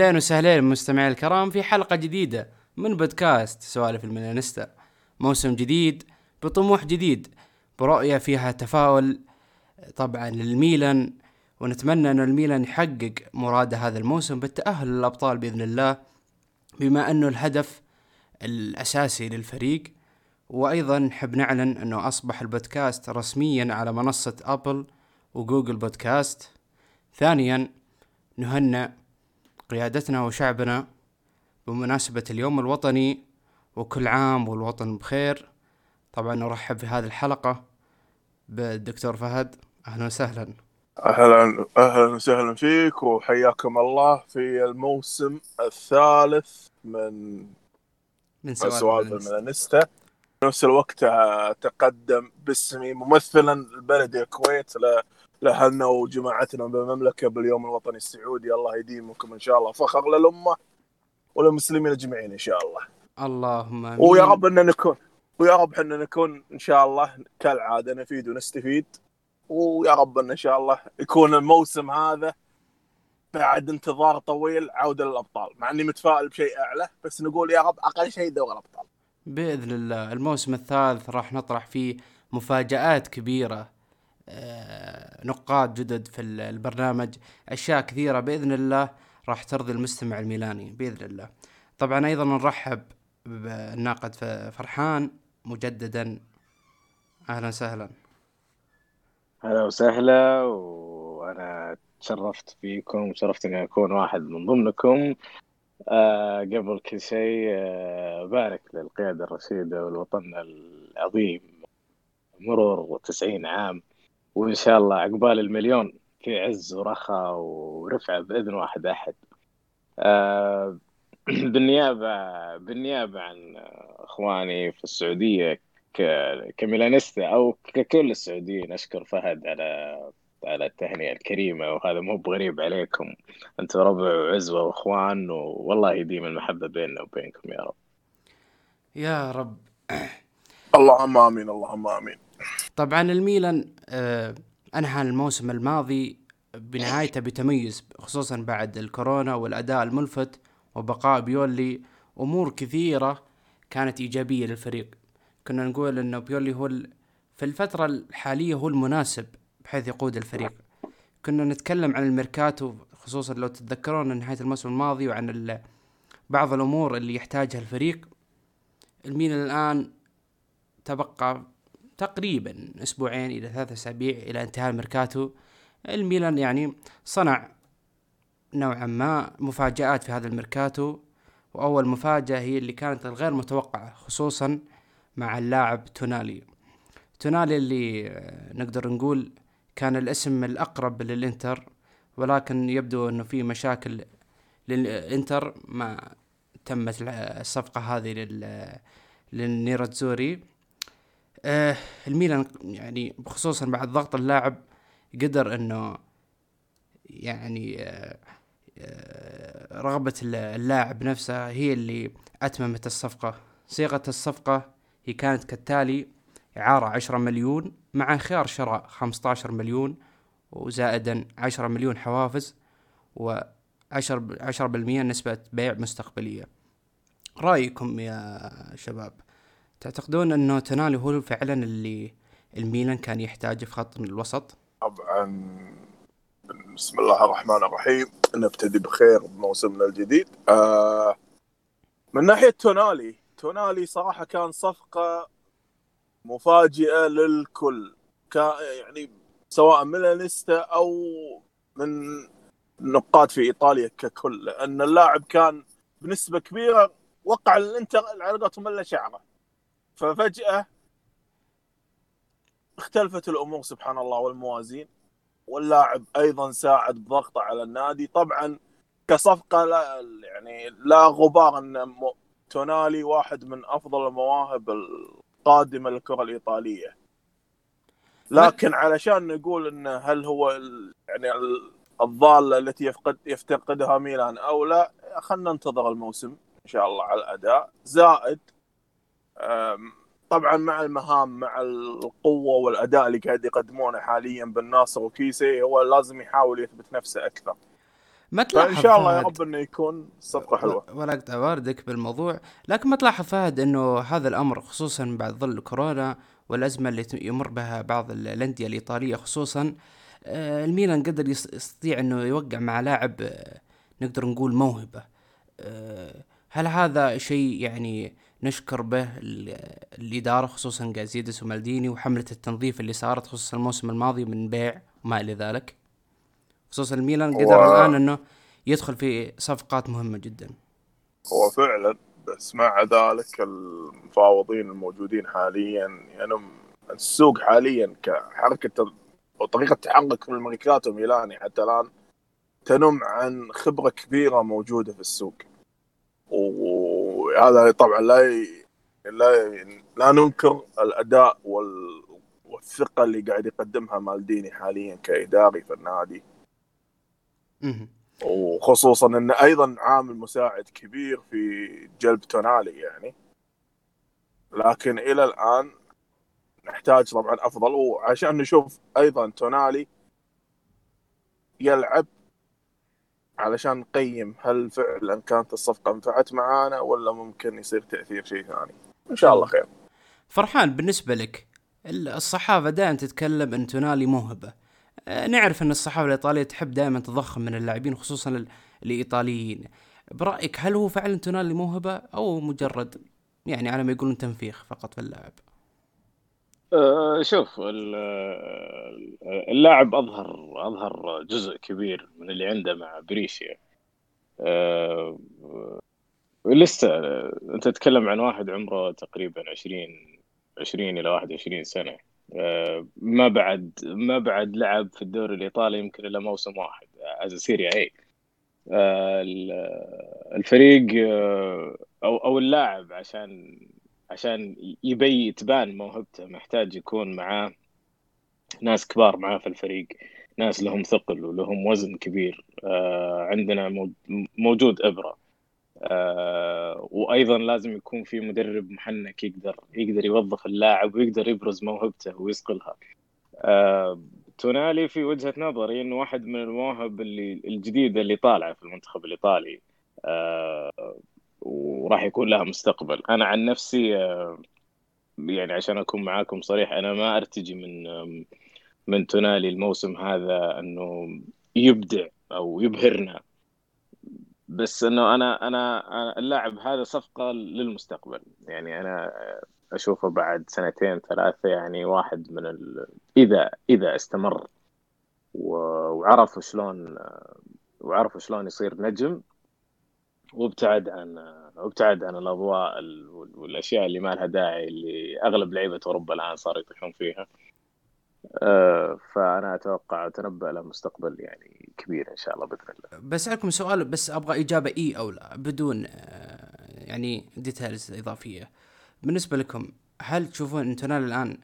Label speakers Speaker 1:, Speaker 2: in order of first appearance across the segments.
Speaker 1: أهلين وسهلين مستمعي الكرام في حلقة جديدة من بودكاست سوالف الميلانيستا. موسم جديد بطموح جديد برؤية فيها تفاؤل طبعا للميلان ونتمنى أن الميلان يحقق مراد هذا الموسم بالتأهل للأبطال بإذن الله بما أنه الهدف الأساسي للفريق. وأيضا نحب نعلن أنه أصبح البودكاست رسميا على منصة أبل وجوجل بودكاست. ثانيا نهنئ قيادتنا وشعبنا بمناسبة اليوم الوطني وكل عام والوطن بخير. طبعا نرحب في هذه الحلقة بالدكتور فهد. أهلا وسهلا.
Speaker 2: أهلا أهلا وسهلا فيك وحياكم الله في الموسم الثالث من
Speaker 1: من
Speaker 2: سوالف
Speaker 1: سوالف
Speaker 2: الميلانيستا نفس الوقت تقدم باسمي ممثلا البلد الكويت لأهلنا وجماعتنا بالمملكة باليوم الوطني السعودي الله يديمكم إن شاء الله. فخر للأمة وللمسلمين أجمعين إن شاء الله.
Speaker 1: اللهم آمين.
Speaker 2: ويا رب أن نكون ويا رب إحنا نكون إن شاء الله كالعادة نفيد ونستفيد. ويا رب أن إن شاء الله يكون الموسم هذا بعد انتظار طويل عودة للأبطال. مع إني متفائل بشيء أعلى بس نقول يا رب أقل شيء دوري الأبطال.
Speaker 1: بإذن الله الموسم الثالث راح نطرح فيه مفاجآت كبيرة. آه، نقاد جدد في ال- البرنامج. أشياء كثيرة بإذن الله راح ترضي المستمع الميلاني بإذن الله. طبعا أيضا نرحب بالناقد فرحان مجددا. أهلا وسهلا.
Speaker 3: هلا وسهلا وأنا تشرفت فيكم شرفت إني أكون واحد من ضمنكم. آه قبل كل شيء آه بارك للقيادة الرشيدة والوطن العظيم مرور 90 عام. وإن شاء الله عقبال المليون في عز ورخاء ورفعة بإذن واحد أحد. آه بالنيابة بالنيابة عن إخواني في السعودية ك- كميلانيستا أو ككل السعوديين أشكر فهد على على التهنئة الكريمة وهذا مو بغريب عليكم. أنتم ربع وعزوة وإخوان والله يديم المحبة بيننا وبينكم يا رب.
Speaker 1: يا رب.
Speaker 2: اللهم آمين اللهم آمين.
Speaker 1: طبعا الميلان آه، أنهى الموسم الماضي بنهايته بتميز خصوصا بعد الكورونا والأداء الملفت وبقاء بيولي. أمور كثيرة كانت إيجابية للفريق. كنا نقول إنه بيولي هو في الفترة الحالية هو المناسب بحيث يقود الفريق. كنا نتكلم عن الميركاتو خصوصا لو تتذكرون نهاية الموسم الماضي وعن بعض الأمور اللي يحتاجها الفريق. الميلان الآن تبقى تقريبا أسبوعين إلى ثلاثة أسابيع إلى انتهاء الميركاتو. الميلان يعني صنع نوعا ما مفاجآت في هذا الميركاتو وأول مفاجأة هي اللي كانت الغير متوقعة خصوصا مع اللاعب تونالي. تونالي اللي آه، نقدر نقول كان الاسم الأقرب للإنتر ولكن يبدو إنه في مشاكل للإنتر ما تمت الصفقة هذه لل للنيراتزوري آه الميلان يعني خصوصا بعد ضغط اللاعب قدر إنه يعني آه آه رغبة الل- اللاعب نفسه هي اللي أتممت الصفقة. صيغة الصفقة هي كانت كالتالي إعارة عشرة مليون مع خيار شراء خمسة عشر مليون وزائدا عشرة مليون حوافز وعشر عشرة بالمية نسبة بيع مستقبلية. رأيكم يا شباب؟ تعتقدون انه تونالي هو فعلا اللي الميلان كان يحتاجه في خط الوسط؟
Speaker 2: طبعا. بسم الله الرحمن الرحيم. نبتدي بخير بموسمنا الجديد. آه من ناحية تونالي تونالي صراحة كان صفقة مفاجئة للكل. كا يعني سواء ميلانيستا أو من النقاد في إيطاليا ككل لأن اللاعب كان بنسبة كبيرة وقع الإنتر على قولتهم إلا شعره. ففجأة اختلفت الأمور سبحان الله والموازين واللاعب أيضا ساعد بضغطه على النادي. طبعا كصفقة لا يعني لا غبار أن تونالي واحد من أفضل المواهب القادمة للكرة الإيطالية. لكن علشان نقول إن هل هو يعني ال- الضالة التي يفقد يفتقدها ميلان أو لا خلينا ننتظر الموسم إن شاء الله على الأداء. زائد طبعا مع المهام مع القوة والأداء اللي قاعد يقدمونه حاليا بالناصر وكيسي هو لازم يحاول يثبت نفسه أكثر.
Speaker 1: ما تلاحظ
Speaker 2: فإن شاء الله يا رب إنه يكون صفقة حلوة.
Speaker 1: ولا اقطع واردك بالموضوع لكن ما تلاحظ فهد إنه هذا الأمر خصوصا بعد ظل كورونا والأزمة اللي يمر بها بعض ال- الأندية الإيطالية خصوصا آه، الميلان قدر يس- يستطيع إنه يوقع مع لاعب آه، نقدر نقول موهبة. آه، هل هذا شيء يعني نشكر به ال- الإدارة خصوصا جازيدس ومالديني وحملة التنظيف اللي صارت خصوصا الموسم الماضي من بيع وما إلى ذلك. خصوصا الميلان قدر
Speaker 2: و-
Speaker 1: الآن إنه يدخل في صفقات مهمة جدا.
Speaker 2: هو فعلا بس مع ذلك المفاوضين الموجودين حاليا يعني السوق حاليا كحركة وطريقه تحرك في الميركاتو ميلاني حتى الآن تنم عن خبرة كبيرة موجودة في السوق. وهذا طبعا لا ي... لا ي... لا ننكر الأداء وال... والثقة اللي قاعد يقدمها مالديني حاليا كإداري في النادي. وخصوصا إنه أيضا عامل مساعد كبير في جلب تونالي يعني. لكن إلى الآن نحتاج طبعا أفضل. وعشان نشوف أيضا تونالي يلعب علشان نقيم هل فعلا كانت الصفقة نفعت معانا ولا ممكن يصير تأثير شيء ثاني. إن شاء الله خير.
Speaker 1: فرحان بالنسبة لك ال- الصحافة دائما تتكلم أن تونالي موهبة. آه، نعرف أن الصحافة الإيطالية تحب دائما تضخم من اللاعبين خصوصا ال- الإيطاليين. برأيك هل هو فعلا تونالي موهبة أو مجرد يعني على ما يقولون تنفيخ فقط في اللاعب
Speaker 3: شوف آه، اللاعب أظهر أظهر جزء كبير من اللي عنده مع بريشيا. آه، لسه أنت تتكلم عن واحد عمره تقريبا 20 20 إلى 21 سنة. آه، ما بعد ما بعد لعب في الدوري الإيطالي يمكن إلا موسم واحد as Serie A الفريق أو أو اللاعب عشان عشان يبي تبان موهبته. محتاج يكون معاه ناس كبار معاه في الفريق ناس لهم ثقل ولهم وزن كبير. آه، عندنا مو- موجود إبرة. آه، وأيضا لازم يكون في مدرب محنك يقدر يقدر يوظف اللاعب ويقدر يبرز موهبته ويصقلها آه، تونالي في وجهة نظري إنه واحد من المواهب اللي الجديدة اللي طالعة في المنتخب الإيطالي. آه، وراح يكون لها مستقبل. أنا عن نفسي آه، يعني عشان أكون معاكم صريح أنا ما أرتجي من من تونالي الموسم هذا أنه يبدع أو يبهرنا. بس أنه أنا أنا أنا اللاعب هذا صفقة للمستقبل. يعني أنا أشوفه بعد سنتين ثلاثة يعني واحد من ال... إذا إذا استمر. و... وعرف شلون وعرف شلون يصير نجم. وابتعد عن وابتعد عن الأضواء ال- والأشياء اللي ما لها داعي اللي أغلب لعيبة أوروبا الآن صاروا يطيحون فيها. آه، فأنا أتوقع أتنبأ له مستقبل يعني كبير إن شاء الله بإذن الله.
Speaker 1: بسألكم سؤال بس أبغى إجابة إي أو لا بدون آه، يعني details إضافية. بالنسبة لكم هل تشوفون أن تونالي الآن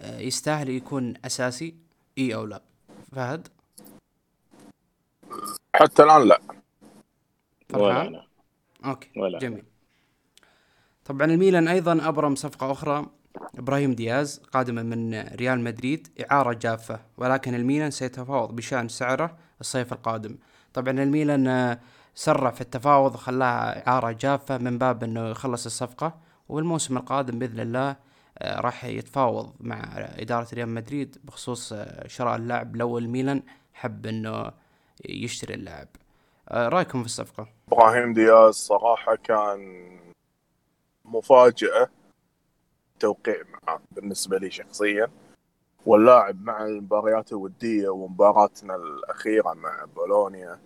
Speaker 1: آه، يستاهل يكون أساسي إي أو لا؟ فهد؟
Speaker 2: حتى الآن لا.
Speaker 3: ولا
Speaker 1: فرحان؟ okay
Speaker 3: ولا
Speaker 1: جميل. طبعا الميلان أيضا أبرم صفقة أخرى إبراهيم دياز قادما من ريال مدريد إعارة جافة ولكن الميلان سيتفاوض بشأن سعره الصيف القادم. طبعا الميلان آه، سرع في التفاوض خلاها إعارة جافة من باب إنه يخلص الصفقة والموسم القادم بإذن الله آه، راح يتفاوض مع إدارة ريال مدريد بخصوص آه، شراء اللاعب لو الميلان حب إنه يشتري اللاعب. آه، رأيكم في الصفقة؟
Speaker 2: إبراهيم دياز صراحة كان مفاجأة توقيع معاه بالنسبة لي شخصيا واللاعب مع المباريات الودية ومباراتنا الأخيرة مع بولونيا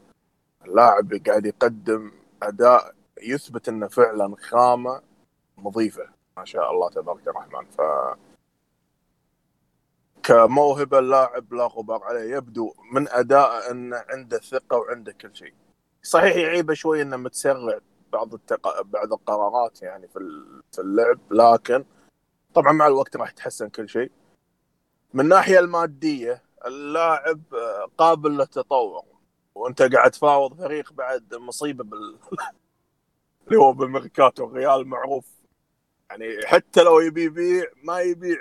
Speaker 2: اللاعب قاعد يقدم أداء يثبت إنه فعلا خامة مضيفة ما شاء الله تبارك الرحمن. ف كموهبة اللاعب لا غبار عليه يبدو من ادائه إنه عنده ثقة وعنده كل شيء. صحيح يعيبه شوي إنه متسرع بعض التق... بعض القرارات يعني في في اللعب لكن طبعا مع الوقت راح يتحسن كل شيء. من الناحيه المادية اللاعب آه، قابل للتطور. وأنت قاعد تفاوض فريق بعد مصيبة بال اللي هو بالميركاتو الريال معروف. يعني حتى لو يبي يبيع ما يبيع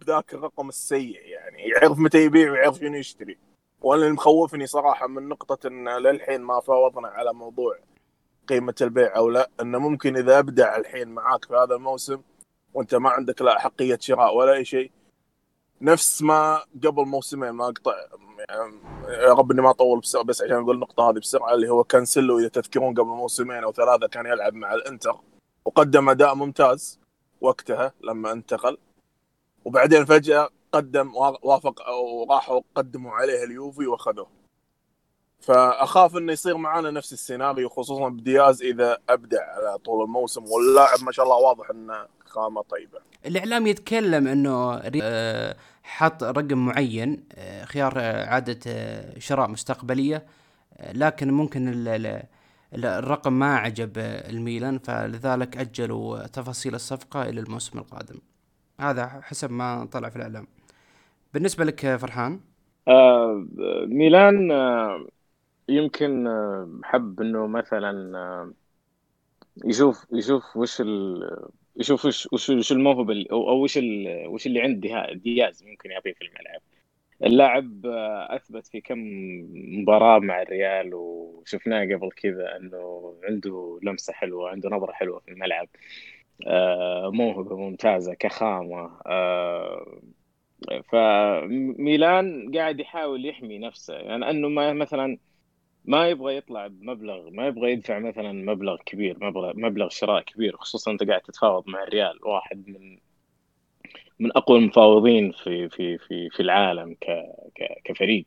Speaker 2: بذاك الرقم السيء. يعني يعرف متى يبيع ويعرف شنو يشتري. وأنا اللي مخوفني صراحة من نقطة إن للحين ما فاوضنا على موضوع قيمة البيع أو لا إنه ممكن إذا أبدع الحين معاك في هذا الموسم وأنت ما عندك لا حقية شراء ولا أي شيء نفس ما قبل موسمين ما أقطع يعني يا رب إني ما أطول بس, بس عشان أقول النقطة هذه بسرعة اللي هو كانسلو إذا تذكرون قبل موسمين أو ثلاثة كان يلعب مع الإنتر وقدم أداء ممتاز وقتها لما انتقل. وبعدين فجأة قدم وافق وراحوا قدموا عليه اليوفي واخذوه فأخاف إنه يصير معانا نفس السيناريو خصوصا بدياز إذا أبدع على طول الموسم واللاعب ما شاء الله واضح إنه خامة طيبة.
Speaker 1: الإعلام يتكلم إنه آه، حط رقم معين آه، خيار آه، عاده شراء مستقبلية لكن ممكن الرقم ما عجب الميلان فلذلك أجلوا تفاصيل الصفقة إلى الموسم القادم. هذا حسب ما طلع في الإعلام. بالنسبة لك فرحان؟
Speaker 3: آه ميلان آه يمكن آه حب إنه مثلا آه يشوف يشوف وش ال يشوف وش وش, وش الموهبة أو, أو وش وش اللي عند دياز ممكن يعطيه في الملعب اللاعب آه، أثبت في كم مباراة مع الريال وشفناه قبل كذا إنه عنده لمسة حلوة عنده نظرة حلوة في الملعب آه، موهبة ممتازة كخامة آه، فميلان قاعد يحاول يحمي نفسه يعني أنه ما مثلا ما يبغى يطلع بمبلغ ما يبغى يدفع مثلا مبلغ كبير مبلغ مبلغ شراء كبير خصوصا أنت قاعد تتفاوض مع الريال واحد من من أقوى المفاوضين في في في في العالم ك ك كفريق.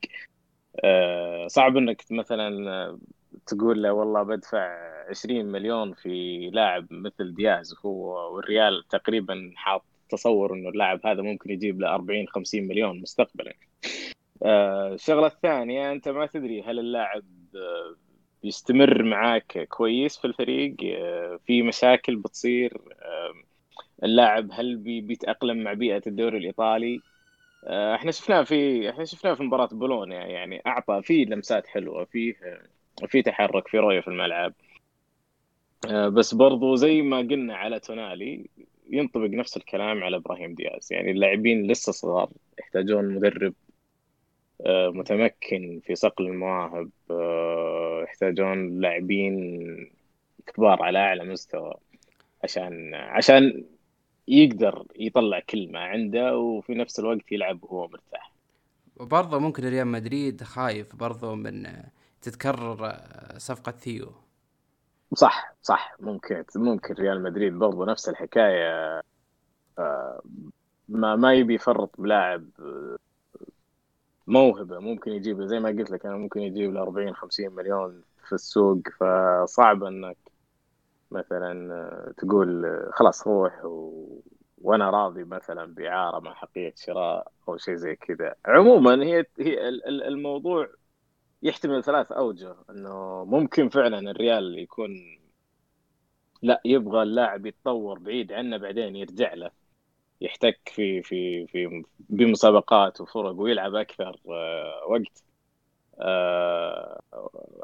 Speaker 3: آه، صعب إنك مثلا تقول له والله بدفع 20 مليون في لاعب مثل دياز هو والريال تقريبا حاط تصور إنه اللاعب هذا ممكن يجيب له 40 50 مليون مستقبلا. آه، الشغلة الثانية أنت ما تدري هل اللاعب آه، بيستمر معاك كويس في الفريق؟ آه، في مشاكل بتصير؟ اللاعب هل بيتأقلم مع بيئة الدوري الإيطالي؟ إحنا شفناه في إحنا شفناه في مباراة بولونيا يعني أعطى فيه لمسات حلوة فيه في تحرك في رؤية في الملعب. بس برضو زي ما قلنا على تونالي ينطبق نفس الكلام على إبراهيم دياز. يعني اللاعبين لسه صغار يحتاجون مدرب آه، متمكن في صقل المواهب آه، يحتاجون لاعبين كبار على أعلى مستوى عشان عشان يقدر يطلع كل ما عنده وفي نفس الوقت يلعب وهو مرتاح.
Speaker 1: وبرضه ممكن ريال مدريد خايف برضه من تتكرر صفقة ثيو.
Speaker 3: صح صح. ممكن ممكن ريال مدريد برضه نفس الحكاية. آه، ما ما يبي يفرط بلاعب آه، موهبة. ممكن يجيب زي ما قلت لك أنا ممكن يجيب له 40 50 مليون في السوق فصعب إنك مثلا آه، تقول خلاص روح و... وأنا راضي مثلا بإعارة مع حقيه شراء أو شيء زي كذا. عموما هي هي الموضوع يحتمل ثلاث أوجه إنه ممكن فعلا الريال يكون لا يبغى اللاعب يتطور بعيد عنه بعدين يرجع له. يحتك في في في بمسابقات وفرق ويلعب أكثر آه، وقت. آه،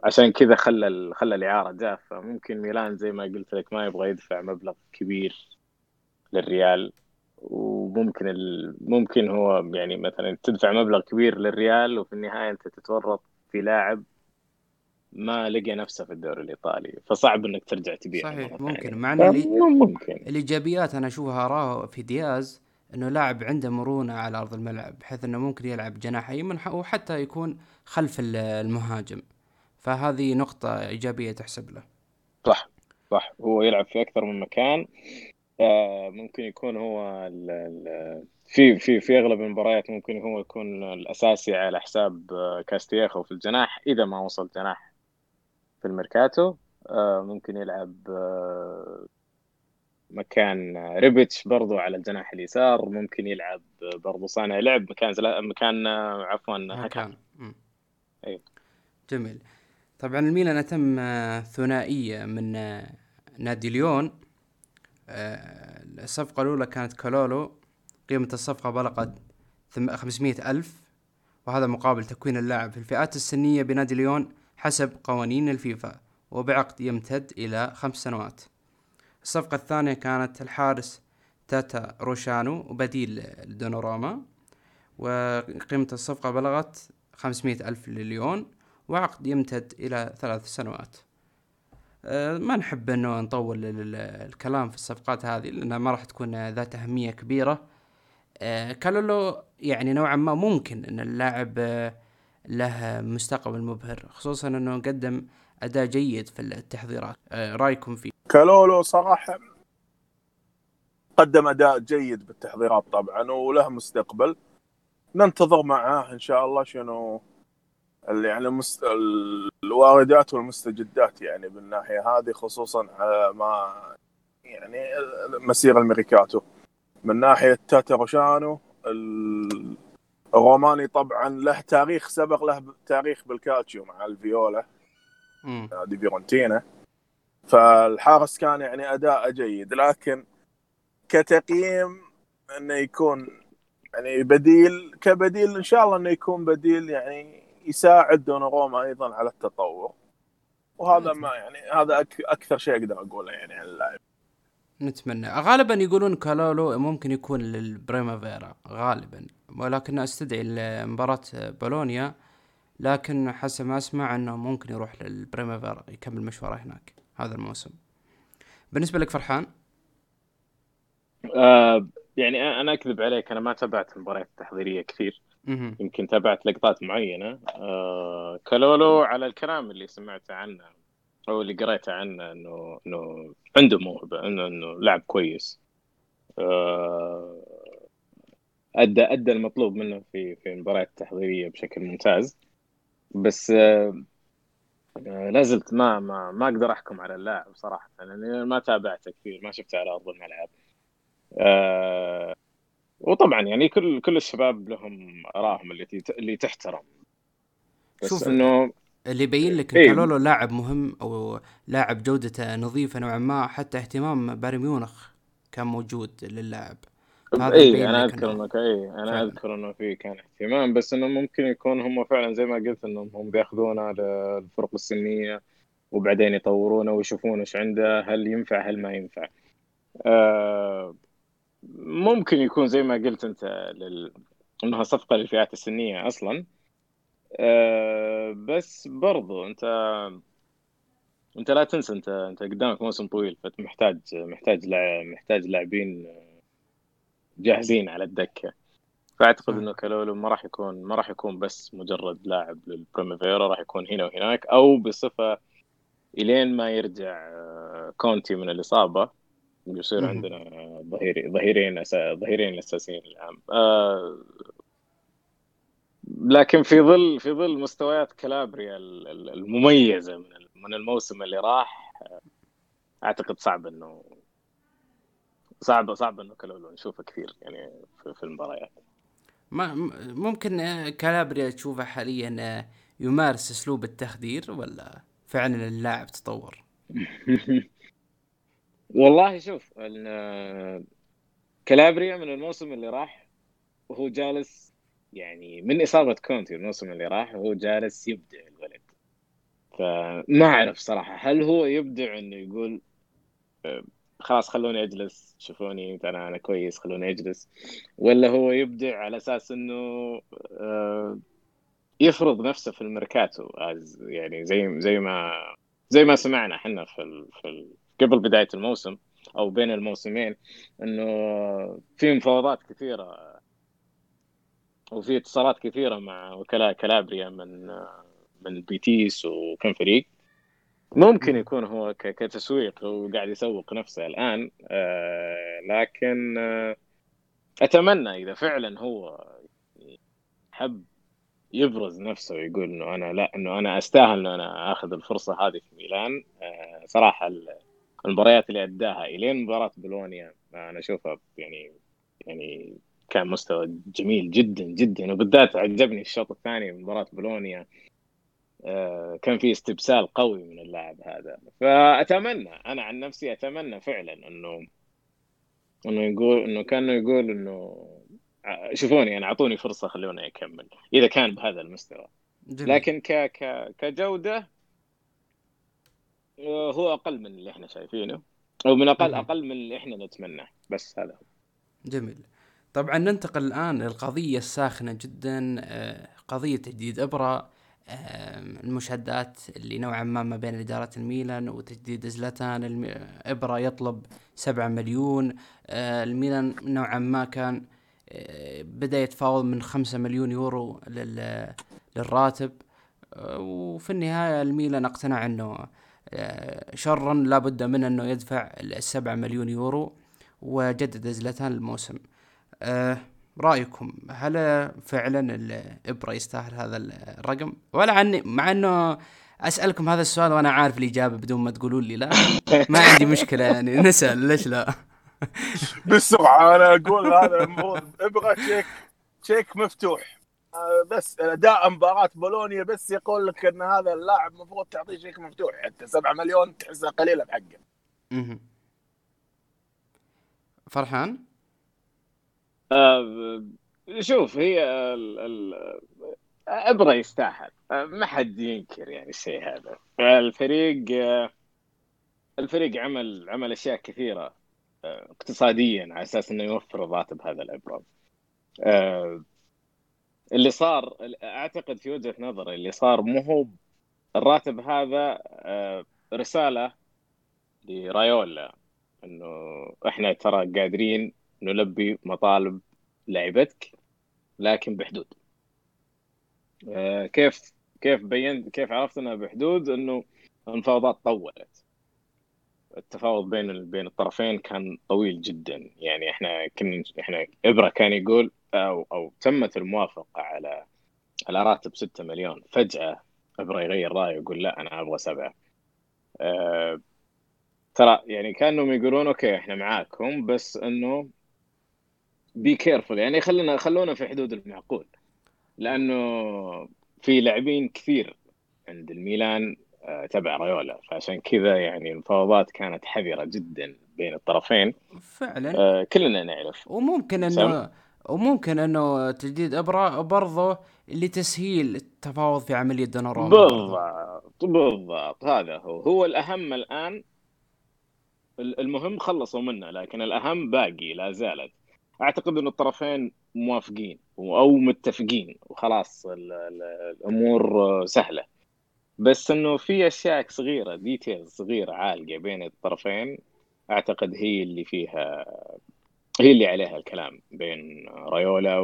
Speaker 3: عشان كذا خلى خلى الإعارة جافه ممكن ميلان زي ما قلت لك ما يبغى يدفع مبلغ كبير للريال. وممكن. ممكن هو يعني مثلا تدفع مبلغ كبير للريال وفي النهاية أنت تتورط في لاعب ما لقى نفسه في الدوري الإيطالي فصعب إنك ترجع تبيع
Speaker 1: صحيح ممكن مع إن اللي ممكن. الإيجابيات أنا أشوفها اراه في دياز إنه لاعب عنده مرونة على أرض الملعب بحيث إنه ممكن يلعب جناح ايمن وحتى يكون خلف المهاجم. فهذه نقطة إيجابية تحسب له.
Speaker 3: صح صح. هو يلعب في أكثر من مكان. آه ممكن يكون هو ال ال في في في أغلب المباريات ممكن هو يكون الأساسي على حساب آه، كاستياخو في الجناح. إذا ما وصل جناح في الميركاتو آه، ممكن يلعب آه، مكان ريبتش برضو على الجناح اليسار. ممكن يلعب برضو صانع لعب مكان زلا... مكان عفوا
Speaker 1: مكان. اي جميل. طبعا الميلان أتم ثنائية من نادي ليون. الصفقة الأولى كانت كالولو قيمة الصفقة بلغت 500 ألف وهذا مقابل تكوين اللاعب في الفئات السنية بنادي ليون حسب قوانين الفيفا وبعقد يمتد إلى خمس سنوات. الصفقة الثانية كانت الحارس تاتا روشانو وبديل لدونوراما وقيمة الصفقة بلغت 500 ألف لليون وعقد يمتد إلى ثلاث سنوات. آه، ما نحب إنه نطول الكلام في الصفقات هذه لأنها ما راح تكون ذات أهمية كبيرة. آه، كالولو يعني نوعا ما ممكن إن اللاعب آه، له مستقبل مبهر خصوصا إنه قدم أداء جيد في التحضيرات. رأيكم فيه؟
Speaker 2: كالولو صراحة قدم أداء جيد بالتحضيرات طبعا وله مستقبل. ننتظر معاه إن شاء الله شنو اللي يعني المست... الواردات والمستجدات يعني بالناحية هذه خصوصا على ما يعني مسير الميريكاتو من ناحية تاتاروشانو الروماني طبعا له تاريخ سبق له تاريخ بالكالتشيو مع الفيولا نادي فيورنتينا. فالحارس كان يعني أداء جيد لكن كتقييم إنه يكون يعني بديل كبديل إن شاء الله إنه يكون بديل يعني يساعد دوناروما أيضا على التطور. وهذا ما يعني هذا أكثر شيء أقدر أقوله يعني عن اللاعب.
Speaker 1: نتمنى. غالبا يقولون كالولو ممكن يكون للبريمافيرا غالبا. ولكن أستدعي مباراة بولونيا لكن حسب ما أسمع إنه ممكن يروح للبريمافيرا يكمل مشواره هناك هذا الموسم. بالنسبة لك فرحان؟
Speaker 3: آه يعني أنا أكذب عليك أنا ما تابعت المباريات التحضيرية كثير. يمكن تابعت لقطات معينة. آه كالولو على الكلام اللي سمعته عنه. أو اللي قريته عنه إنه إنه عنده موهبة إنه إنه لاعب كويس. آه أدى أدى المطلوب منه في في المباريات التحضيريه بشكل ممتاز. بس آه لا زلت ما ما ما أقدر أحكم على اللاعب صراحة لأني ما تابعته كثير ما شفته على أرض الملعب. آه وطبعا يعني كل كل الشباب لهم آرائهم اللي اللي تحترم.
Speaker 1: بس شوف إنه اللي يبين لك إن إيه؟ كالولو لاعب مهم أو لاعب جودته نظيفة نوعا ما حتى اهتمام بايرن ميونخ كان موجود للاعب
Speaker 3: اي أنا أذكر إنه اي أنا فعلا. أذكر إنه في كان اهتمام بس إنه ممكن يكون هم فعلا زي ما قلت إنهم هم بياخذونه للفرق السنية وبعدين يطورونه ويشوفون إيش عنده هل ينفع هل ما ينفع آه ممكن يكون زي ما قلت أنت لل... إنها صفقة للفئات السنية أصلا أه بس برضو انت انت لا تنسى انت انت قدامك موسم طويل فانت محتاج محتاج محتاج لاعبين جاهزين على الدكة. فأعتقد إنه كالولو ما راح يكون ما راح يكون بس مجرد لاعب للبريمافيرا راح يكون هنا وهناك أو بصفة إلين ما يرجع آه، كونتي من الإصابة. يصير عندنا ظهيري ظهيرين ظهيرين الاساسيين الآن. آه لكن في ظل في ظل مستويات كالابريا المميزة من من الموسم اللي راح أعتقد صعب إنه صعب صعب إنه كالولو نشوفه كثير يعني في, في المباريات
Speaker 1: ما ممكن كالابريا تشوفه حاليا يمارس أسلوب التخدير ولا فعلا اللاعب تطور؟
Speaker 3: والله شوف كالابريا من الموسم اللي راح وهو جالس يعني من إصابة كونتي الموسم اللي راح وهو جالس يبدع الولد. فما أعرف صراحة هل هو يبدع إنه يقول آه، خلاص خلوني أجلس شوفوني أنا أنا كويس خلوني أجلس ولا هو يبدع على أساس إنه آه، يفرض نفسه في الميركاتو يعني زي زي ما زي ما سمعنا إحنا في في قبل بداية الموسم أو بين الموسمين إنه في مفاوضات كثيرة وفي اتصالات كثيرة مع وكلاء كالابريا من من بيتيس وكم فريق. ممكن يكون هو كتسويق هو قاعد يسوق نفسه الآن آه لكن آه أتمنى إذا فعلا هو حب يبرز نفسه ويقول إنه أنا لا إنه أنا أستاهل إنه أنا آخذ الفرصة هذه في ميلان. آه صراحة المباريات اللي أداها إلين مباراة بولونيا أنا أشوفها يعني يعني كان مستوى جميل جدا جدا. وبالذات عجبني الشوط الثاني من مباراة بولونيا. آه، كان في استبسال قوي من اللاعب هذا. فأتمنى أنا عن نفسي أتمنى فعلا إنه إنه يقول إنه كانه يقول إنه شوفوني أنا أعطوني فرصة خلوني أكمل إذا كان بهذا المستوى. جميل. لكن ك ك كجودة هو أقل من اللي إحنا شايفينه أو من أقل أقل من اللي إحنا نتمناه. بس هذا هو.
Speaker 1: جميل. طبعا ننتقل الآن للقضيه الساخنة جدا آه، قضية تجديد آه، المشادات اللي نوعا ما ما بين إدارة الميلان وتجديد زلاتان الم- إبرا يطلب سبعة مليون آه، الميلان نوعا ما كان آه، بدأ يتفاوض من خمسة مليون يورو لل- للراتب. وفي النهاية الميلان اقتنع أنه شرا لابد من أنه يدفع السبعة مليون يورو وجدد زلاتان الموسم. آه، رأيكم هل فعلا الابره يستاهل هذا الرقم؟ ولا عني مع إنه أسألكم هذا السؤال وأنا عارف الإجابة بدون ما تقولون لي لا. ما عندي مشكلة يعني. نسأل ليش لا؟
Speaker 2: بسرعة أنا أقول هذا المفروض أبغى شيك شيك مفتوح. آه، بس أداء مباراة بولونيا بس يقول لك إن هذا اللاعب المفروض تعطيه شيك مفتوح. حتى 7 مليون تحسها قليله بحقه.
Speaker 1: فرحان؟
Speaker 3: شوف هي ال- ال- أبرة يستاهل. آه، ما حد ينكر يعني الشيء هذا. الفريق آه، الفريق عمل عمل أشياء كثيرة آه، اقتصاديا على أساس إنه يوفر الراتب هذا الابره آه، اللي صار أعتقد في وجهة نظري اللي صار مو هو الراتب هذا آه، رسالة لرايولا إنه إحنا ترى قادرين نلبي مطالب لعبتك لكن بحدود. آه، كيف كيف بينت كيف عرفت إنها بحدود؟ إنه المفاوضات طولت. التفاوض بين بين الطرفين كان طويل جدا. يعني إحنا كنا إحنا إبرة كان يقول أو أو تمت الموافقة على على راتب 6 مليون. فجأة إبرة يغير رأيه ويقول لا أنا أبغى سبعة. آه، ترى يعني كأنهم يقولون okay إحنا معاكم بس إنه be careful يعني خلينا خلونا في حدود المعقول. لأنه في لاعبين كثير عند الميلان آه، تبع رايولا فعشان كذا يعني المفاوضات كانت حذرة جدا بين الطرفين.
Speaker 1: فعلا.
Speaker 3: آه، كلنا نعرف.
Speaker 1: وممكن؟ انه وممكن إنه تجديد ابره برضه لتسهيل التفاوض في عملية دوناروما
Speaker 3: بالضبط بالضبط. هذا هو. هو الأهم الآن. ال- المهم خلصوا منه لكن الأهم باقي لا زالت. أعتقد إن الطرفين موافقين أو متفقين. وخلاص ال- ال- الأمور سهلة. بس إنه في أشياء صغيرة ديتيلز صغيرة عالقة بين الطرفين. أعتقد هي اللي فيها هي اللي عليها الكلام بين رايولا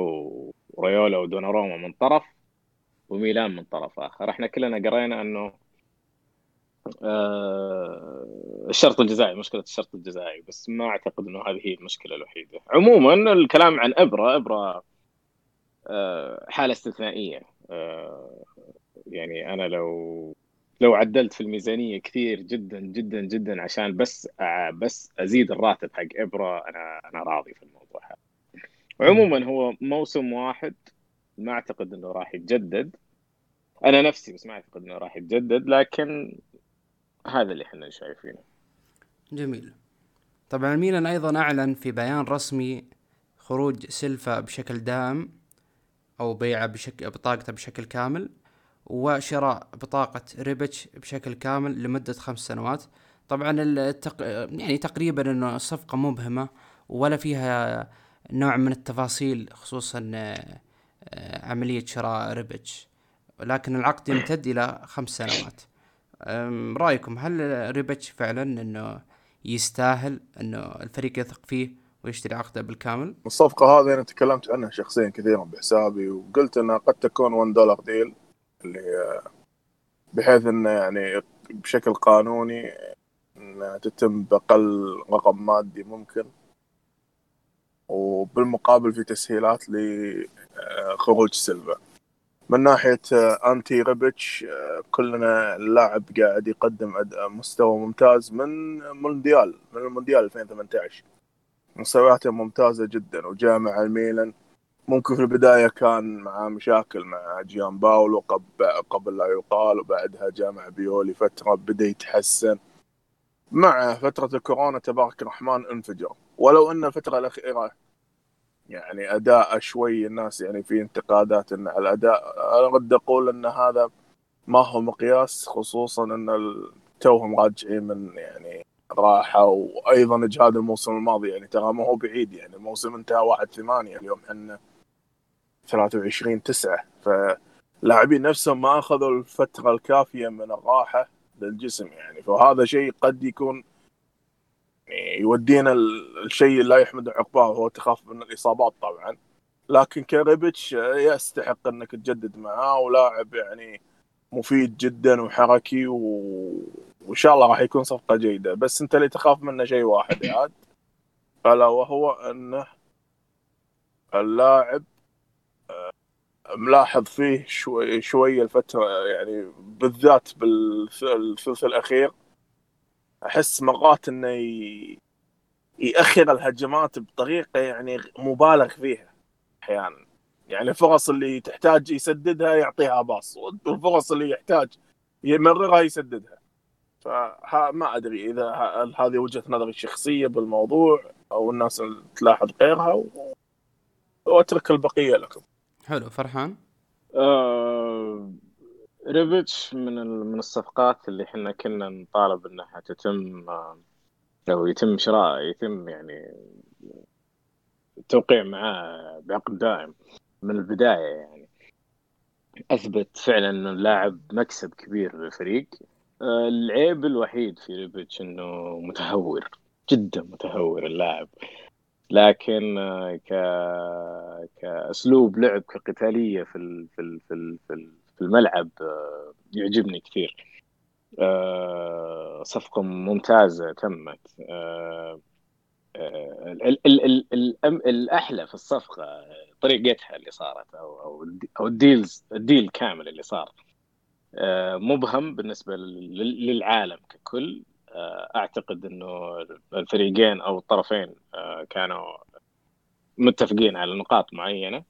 Speaker 3: ورايولا ودوناروما من طرف وميلان من طرف آخر. إحنا كلنا قرينا إنه آه، الشرط الجزائي مشكلة الشرط الجزائي بس ما أعتقد إنه هذه هي المشكلة الوحيدة. عموما الكلام عن إبرة إبرة آه، حالة استثنائية. آه، يعني أنا لو لو عدلت في الميزانية كثير جدا جدا جدا عشان بس بس أزيد الراتب حق إبرة أنا أنا راضي في الموضوع هذا. عموما هو موسم واحد ما أعتقد إنه راح يتجدد. أنا نفسي بس ما أعتقد إنه راح يتجدد لكن هذا اللي إحنا شايفينه.
Speaker 1: جميل. طبعا الميلان أيضا أعلن في بيان رسمي خروج سيلفا بشكل دائم أو بيعه بشكل بطاقته بشكل كامل وشراء بطاقة ريبتش بشكل كامل لمدة خمس سنوات. طبعا التق... يعني تقريبا إنه الصفقة مبهمة ولا فيها نوع من التفاصيل خصوصا آه، آه، عملية شراء ريبتش. لكن العقد يمتد إلى خمس سنوات. رأيكم هل ريبتش فعلا إنه يستاهل إنه الفريق يثق فيه ويشتري عقده بالكامل؟
Speaker 2: الصفقة هذه أنا تكلمت عنها شخصيا كثيرا بحسابي وقلت أنها قد تكون 1 dollar deal اللي هي بحيث أنه يعني بشكل قانوني أنها تتم بأقل رقم مادي ممكن وبالمقابل في تسهيلات لخروج سيلفا. من ناحية آه، أنتي ريبتش آه، كلنا اللاعب قاعد يقدم أداء مستوى ممتاز من مونديال من المونديال 2018 مستوياته ممتازة جدا وجاء مع الميلان. ممكن في البداية كان معاه مشاكل مع جيان باولو قبل, لا يقال وبعدها جاء مع بيولي فترة بدأ يتحسن. مع فترة الكورونا تبارك الرحمن انفجر. ولو أن الفترة الأخيرة يعني أداء شوي الناس يعني في انتقادات إن على الأداء أنا قد أقول أن هذا ما هو مقياس خصوصا ال- توهم راجعين من يعني راحة وأيضا إجهاد الموسم الماضي يعني ترى ما هو بعيد يعني الموسم انتهى 1 8 اليوم إحنا 23 9 فاللاعبين نفسهم ما أخذوا الفترة الكافية من الراحة للجسم يعني فهذا شيء قد يكون يعني يودينا الشيء لا يحمد عقباه وهو تخاف من الإصابات طبعا. لكن كريبتش يستحق إنك تجدد معاه ولاعب يعني مفيد جدا وحركي و... وإن شاء الله راح يكون صفقة جيدة. بس أنت اللي تخاف منه شيء واحد عاد. ألا وهو أنه اللاعب آه، ملاحظ فيه شوي شوية الفترة يعني بالذات بالثلث الأخير. أحس مرات إنه يأخر الهجمات بطريقة يعني مبالغ فيها أحيانا يعني الفرص اللي تحتاج يسددها يعطيها باص والفرص اللي يحتاج يمررها يسددها فما أدري إذا هذه وجهة نظري الشخصية بالموضوع أو الناس تلاحظ غيرها وأترك البقية لكم.
Speaker 1: حلو فرحان؟
Speaker 3: آه ريفيتش من من الصفقات اللي إحنا كنا نطالب إنها تتم أو يتم شراء يتم يعني التوقيع معاه بعقد دائم من البداية يعني. أثبت فعلا إنه اللاعب مكسب كبير للفريق. العيب الوحيد في ريبيتش إنه متهور جدا متهور اللاعب. لكن ك كأسلوب لعب كقتالية في ال... في ال... في ال... في الملعب يعجبني كثير. صفقة ممتازة تمت. الأحلى في الصفقة طريقتها اللي صارت أو أو ال deals ال deal كامل اللي صار. آه، مبهم بالنسبة للعالم ككل. آه، أعتقد إنه الفريقين أو الطرفين آه، كانوا متفقين على نقاط معينة.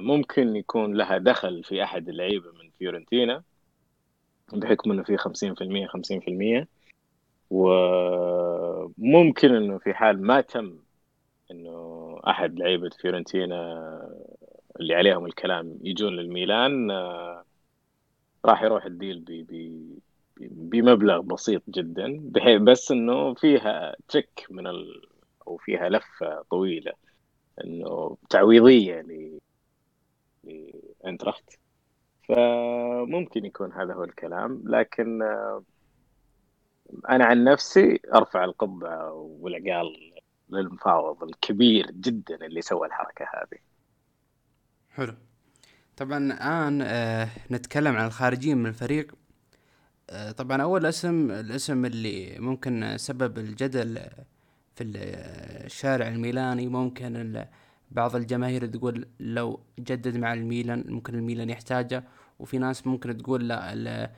Speaker 3: ممكن يكون لها دخل في أحد اللعيبة من فيورنتينا بحكم إنه في 50% 50% وممكن إنه في حال ما تم إنه أحد لعيبة فيورنتينا اللي عليهم الكلام يجون للميلان آه، راح يروح الديل بي بمبلغ بسيط جدا بحيث بس إنه فيها تريك من ال... أو فيها لفة طويلة. إنه تعويضية ل لأنتراخت. فممكن يكون هذا هو الكلام لكن آه، أنا عن نفسي أرفع القبعة والعقال للمفاوض الكبير جدا اللي سوى الحركة هذه.
Speaker 1: حلو. طبعا الآن آه نتكلم عن الخارجين من الفريق. آه طبعا أول اسم الاسم اللي ممكن سبب الجدل في الشارع الميلاني ممكن بعض الجماهير تقول لو جدد مع الميلان ممكن الميلان يحتاجه. وفي ناس ممكن تقول لا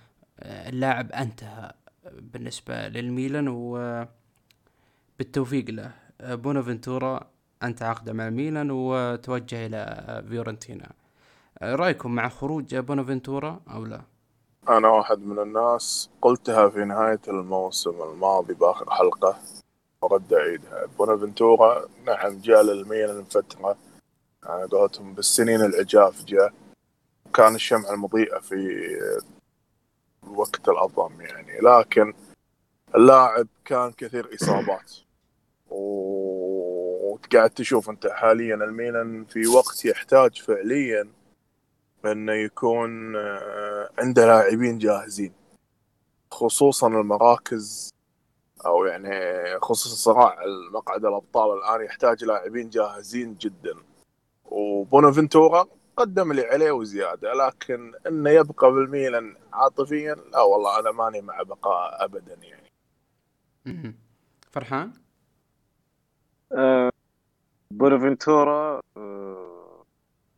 Speaker 1: اللاعب انتهى بالنسبة للميلان وبالتوفيق له. بونافنتورا انتهى عقده مع الميلان وتوجه إلى فيورنتينا. رأيكم مع خروج بونافنتورا أو لا؟
Speaker 2: أنا واحد من الناس قلتها في نهاية الموسم الماضي بآخر حلقة. ورد اعيدها بونافنتورا نعم جاء للميلان فترة على قولتهم بالسنين العجاف جاء. كان الشمعة المضيئة في الوقت الأظلم يعني. لكن اللاعب كان كثير إصابات. وقاعد تشوف أنت حاليا الميلان في وقت يحتاج فعليا إنه يكون آه، عنده لاعبين جاهزين. خصوصا المراكز أو يعني خصوصا صراع المقعد الأبطال الآن يحتاج لاعبين جاهزين جدا. وبونافنتورا قدم اللي عليه وزيادة لكن إنه يبقى بالميلان عاطفيا لا والله أنا ماني مع بقاء ابدا يعني.
Speaker 1: فرحان؟
Speaker 3: أه بونافنتورا أه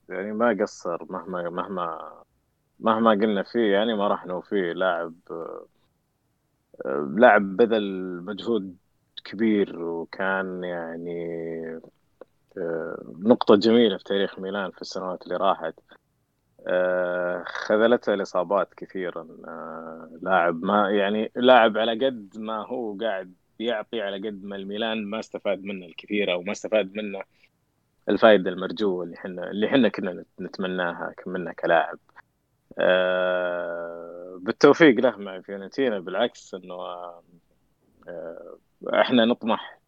Speaker 3: يعني ما قصر مهما مهما مهما قلنا فيه يعني ما راح نوفيه لاعب أه لاعب بذل مجهود كبير وكان يعني نقطة جميلة في تاريخ ميلان في السنوات اللي راحت. آه، خذلته الإصابات كثيرا. آه، لاعب ما يعني لاعب على قد ما هو قاعد يعطي على قد ما الميلان ما استفاد منه الكثير أو ما استفاد منه الفائدة المرجوة اللي إحنا اللي إحنا كنا نتمناها منه كلاعب. آه، بالتوفيق له مع فيورنتينا بالعكس إنه آه، إحنا نطمح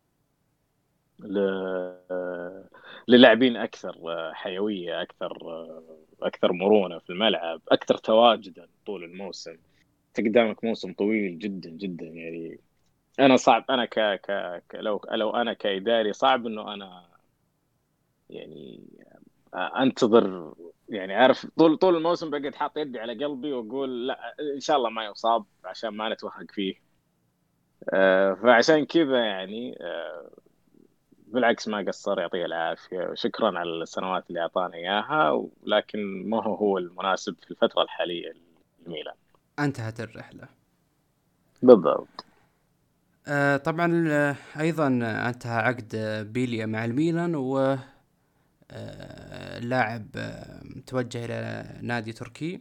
Speaker 3: ل... للاعبين أكثر حيوية أكثر أكثر مرونة في الملعب أكثر تواجدا طول الموسم. قدامك موسم طويل جدا جدا يعني. أنا صعب أنا ك... ك... لو لو أنا كإداري صعب إنه أنا يعني أنتظر يعني عارف طول طول الموسم بقعد حاط يدي على قلبي وأقول لا إن شاء الله ما يصاب عشان ما نتوهق فيه. آه، فعشان كذا يعني آه، بالعكس ما قصر يعطيه العافية. شكرا على السنوات اللي أعطانا إياها ولكن ما هو هو المناسب في الفترة الحالية لميلان.
Speaker 1: انتهت الرحلة.
Speaker 3: بالضبط.
Speaker 1: آه طبعا أيضا أنتهى عقد بيليا مع الميلان و اللاعب توجه إلى نادي تركي.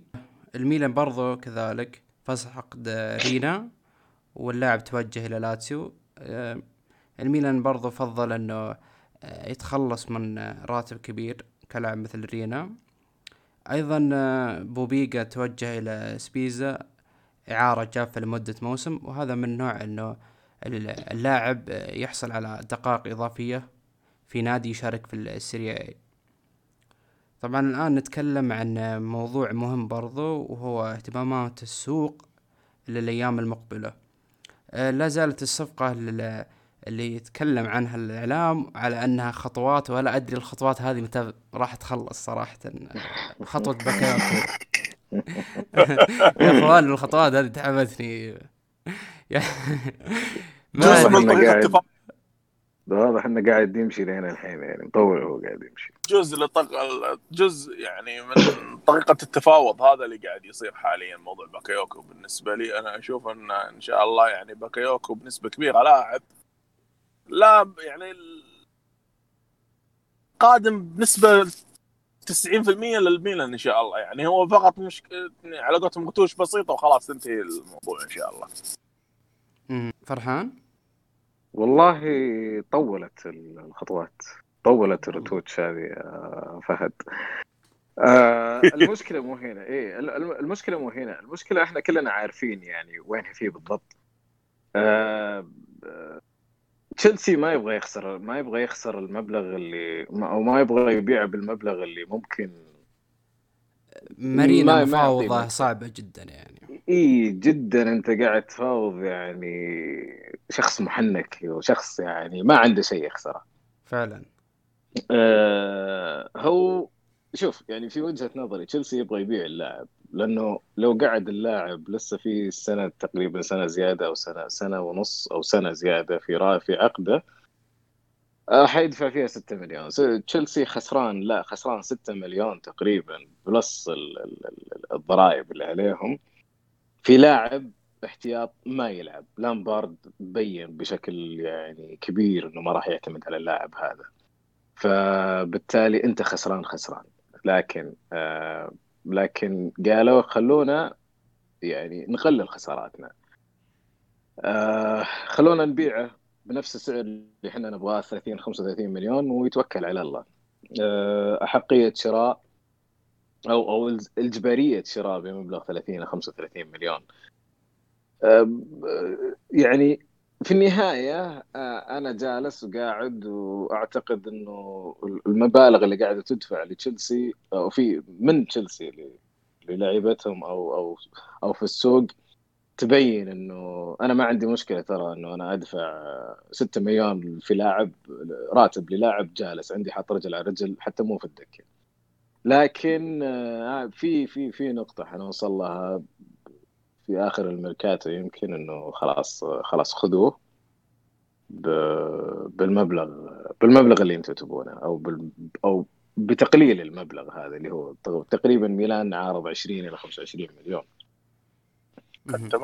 Speaker 1: الميلان برضو كذلك فسخ عقد رينا واللاعب توجه إلى لاتسيو. الميلان برضو فضل إنه آه، يتخلص من راتب كبير كلاعب مثل رينا. أيضا آه، بوبيجا توجه إلى سبيزا إعارة جافة لمدة موسم. وهذا من نوع إنه اللاعب يحصل على دقائق إضافية في نادي يشارك في السيريا طبعا الآن نتكلم عن موضوع مهم برضو وهو اهتمامات السوق للأيام المقبلة. آه، لا زالت الصفقة اللي يتكلم عنها الإعلام على أنها خطوات ولا أدري الخطوات هذه متى راح تخلص صراحة. خطوة باكايوكو يا إخوان الخطوات هذه تعبتني.
Speaker 3: ما قاعد واضح إنه قاعد يمشي لين الحين يعني مطول هو قاعد يمشي
Speaker 2: جزء لطق جزء يعني من طريقة التفاوض هذا اللي قاعد يصير حاليا موضوع باكايوكو بالنسبة لي أنا أشوف إن إن شاء الله يعني باكايوكو بنسبة كبيرة لاعب لا يعني قادم بنسبة 90% للميلان إن شاء الله يعني هو فقط مش يعني على قولتهم غتوش بسيطة وخلاص تنتهي الموضوع إن شاء الله.
Speaker 1: فرحان؟
Speaker 3: والله طولت الخطوات طولت الرتوش هذه يا فهد. آه المشكلة مو هنا. إيه المشكلة مو هنا. المشكلة إحنا كلنا عارفين يعني وين فيه بالضبط. آه تشيلسي ما يبغى يخسر ما يبغى يخسر المبلغ اللي أو ما يبغى يبيع بالمبلغ اللي ممكن
Speaker 1: مارينا مفاوضة صعبة جدا يعني.
Speaker 3: إي جدا أنت قاعد تفاوض يعني شخص محنك وشخص يعني ما عنده شيء يخسره
Speaker 1: فعلا.
Speaker 3: آه هو شوف يعني في وجهة نظري تشيلسي يبغى يبيع اللاعب لأنه لو قعد اللاعب لسه في سنة تقريبا سنة زيادة أو سنة سنة ونص أو سنة زيادة في في عقده آه، حيدفع فيها 6 مليون. تشيلسي خسران لا خسران 6 مليون تقريبا بلس الضرائب اللي عليهم. في لاعب احتياط ما يلعب. لامبارد بين بشكل يعني كبير إنه ما راح يعتمد على اللاعب هذا. فبالتالي أنت خسران خسران. لكن آه لكن قالوا خلونا يعني نقلل خساراتنا. آه خلونا نبيعه بنفس السعر اللي إحنا نبغاه 30 35 مليون ويتوكل على الله. آه أحقية شراء أو أو اجباريه شراء بمبلغ 30 أو 35 مليون. آه يعني في النهاية آه، أنا جالس وقاعد وأعتقد إنه المبالغ اللي قاعدة تدفع لتشيلسي أو في من تشيلسي للاعيبتهم أو أو أو في السوق تبين إنه أنا ما عندي مشكلة ترى إنه أنا أدفع 6 مليون في لاعب راتب للاعب جالس عندي حاط رجل على رجل حتى مو في الدكة. لكن آه، في في في نقطة حنوصل لها في آخر الميركاتو يمكن إنه خلاص خلاص خذوه بالمبلغ بالمبلغ اللي أنتم تبونه أو بال أو بتقليل المبلغ هذا اللي هو تقريبا ميلان عارض 20 إلى 25 مليون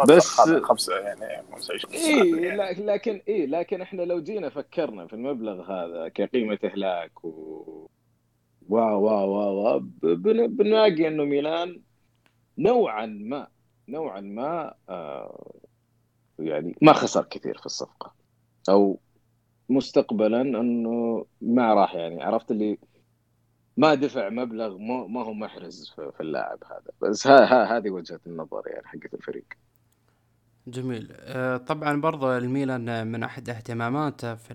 Speaker 2: بس خمسة يعني 25
Speaker 3: اي يعني. لكن اي لكن إحنا لو جينا فكرنا في المبلغ هذا كقيمة إهلاك و و و و, و... بنلاقي إنه ميلان نوعا ما نوعا ما آه يعني ما خسر كثير في الصفقة. أو مستقبلا إنه ما راح يعني عرفت اللي ما دفع مبلغ ما, هو محرز في اللاعب هذا. بس ها ها هذه وجهة النظر يعني حقت الفريق.
Speaker 1: جميل. آه، طبعا برضو الميلان من أحد اهتماماته في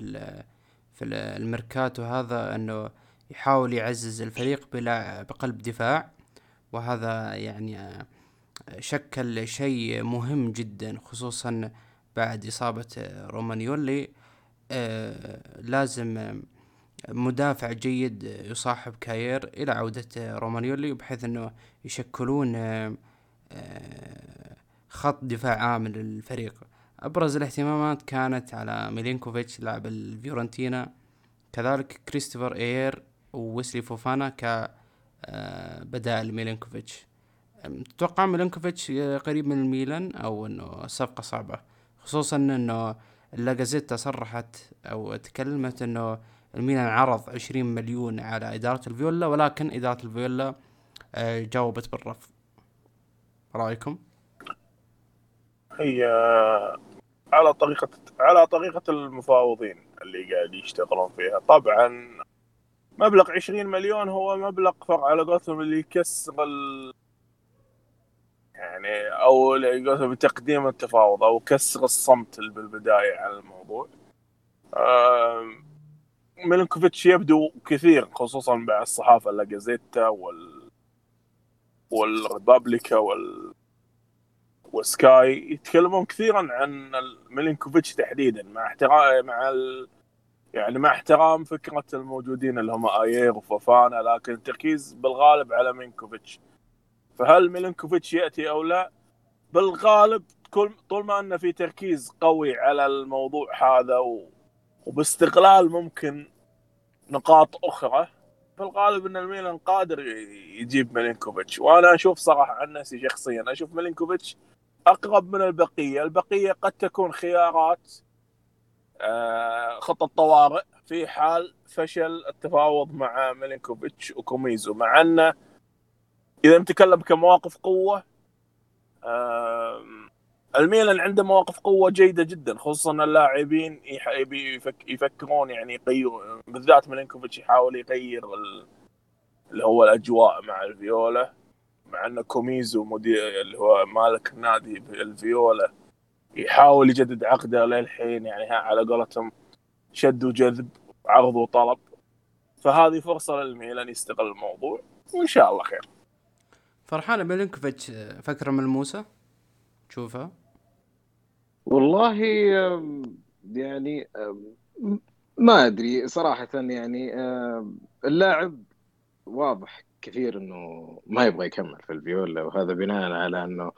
Speaker 1: في ال- الميركاتو هذا إنه يحاول يعزز الفريق بلا بقلب دفاع. وهذا يعني شكل شيء مهم جدا خصوصا بعد إصابة رومانيولي. آه، لازم مدافع جيد يصاحب كاير إلى عودة رومانيولي بحيث أنه يشكلون آه، خط دفاع آمن للفريق. أبرز الاهتمامات كانت على ميلينكوفيتش لاعب الفيورنتينا. كذلك كريستوفر اير وويسلي فوفانا ك آه، بدائل ميلينكوفيتش تتوقع ميلينكوفيتش آه، قريب من الميلان أو إنه الصفقة صعبة؟ خصوصا إنه لاجازيتا صرحت أو تكلمت إنه الميلان عرض عشرين مليون على إدارة الفيولا ولكن إدارة الفيولا آه، جاوبت بالرفض. رأيكم؟
Speaker 2: هي على طريقة على طريقة المفاوضين اللي قاعد يشتغلون فيها. طبعا مبلغ 20 مليون هو مبلغ فرع على قولتهم اللي يكسر ال... يعني أو قولتهم بتقديم التفاوض أو كسر الصمت اللي بالبداية على الموضوع. آم، ميلينكوفيتش يبدو كثير خصوصا مع الصحافة لاجازيتا وال والريبابليكا وال وسكاي يتكلمون كثيرا عن ميلينكوفيتش تحديدا مع احترام مع ال... يعني مع احترام فكرة الموجودين اللي هم آيير وفوفانا لكن التركيز بالغالب على ميلينكوفيتش. فهل ميلينكوفيتش يأتي أو لا؟ بالغالب كل طول ما أنه في تركيز قوي على الموضوع هذا و... وباستغلال ممكن نقاط أخرى بالغالب إن الميلان قادر يجيب ميلينكوفيتش. وأنا أشوف صراحة عن نفسي شخصيا أشوف ميلينكوفيتش أقرب من البقية، البقية قد تكون خيارات خطه طوارئ في حال فشل التفاوض مع ميلينكوفيتش وكوميزو مع أنه إذا نتكلم كمواقف قوة آم، الميلان عنده مواقف قوة جيدة جدا خصوصا اللاعبين يفكرون يعني يغيروا بالذات ميلينكوفيتش يحاول يغير ال- اللي هو الأجواء مع الفيولا مع أن كوميزو مدير اللي هو مالك نادي الفيولا يحاول يجدد عقده للحين يعني ها على قولتهم شد وجذب عرض وطلب. فهذه فرصة للميلان يستغل الموضوع وإن شاء الله خير.
Speaker 1: فرحان ميلينكوفيتش فكرة ملموسة تشوفها؟
Speaker 3: والله يعني ما أدري صراحة يعني اللاعب واضح كثير إنه ما يبغى يكمل في الفيولا وهذا بناء على إنه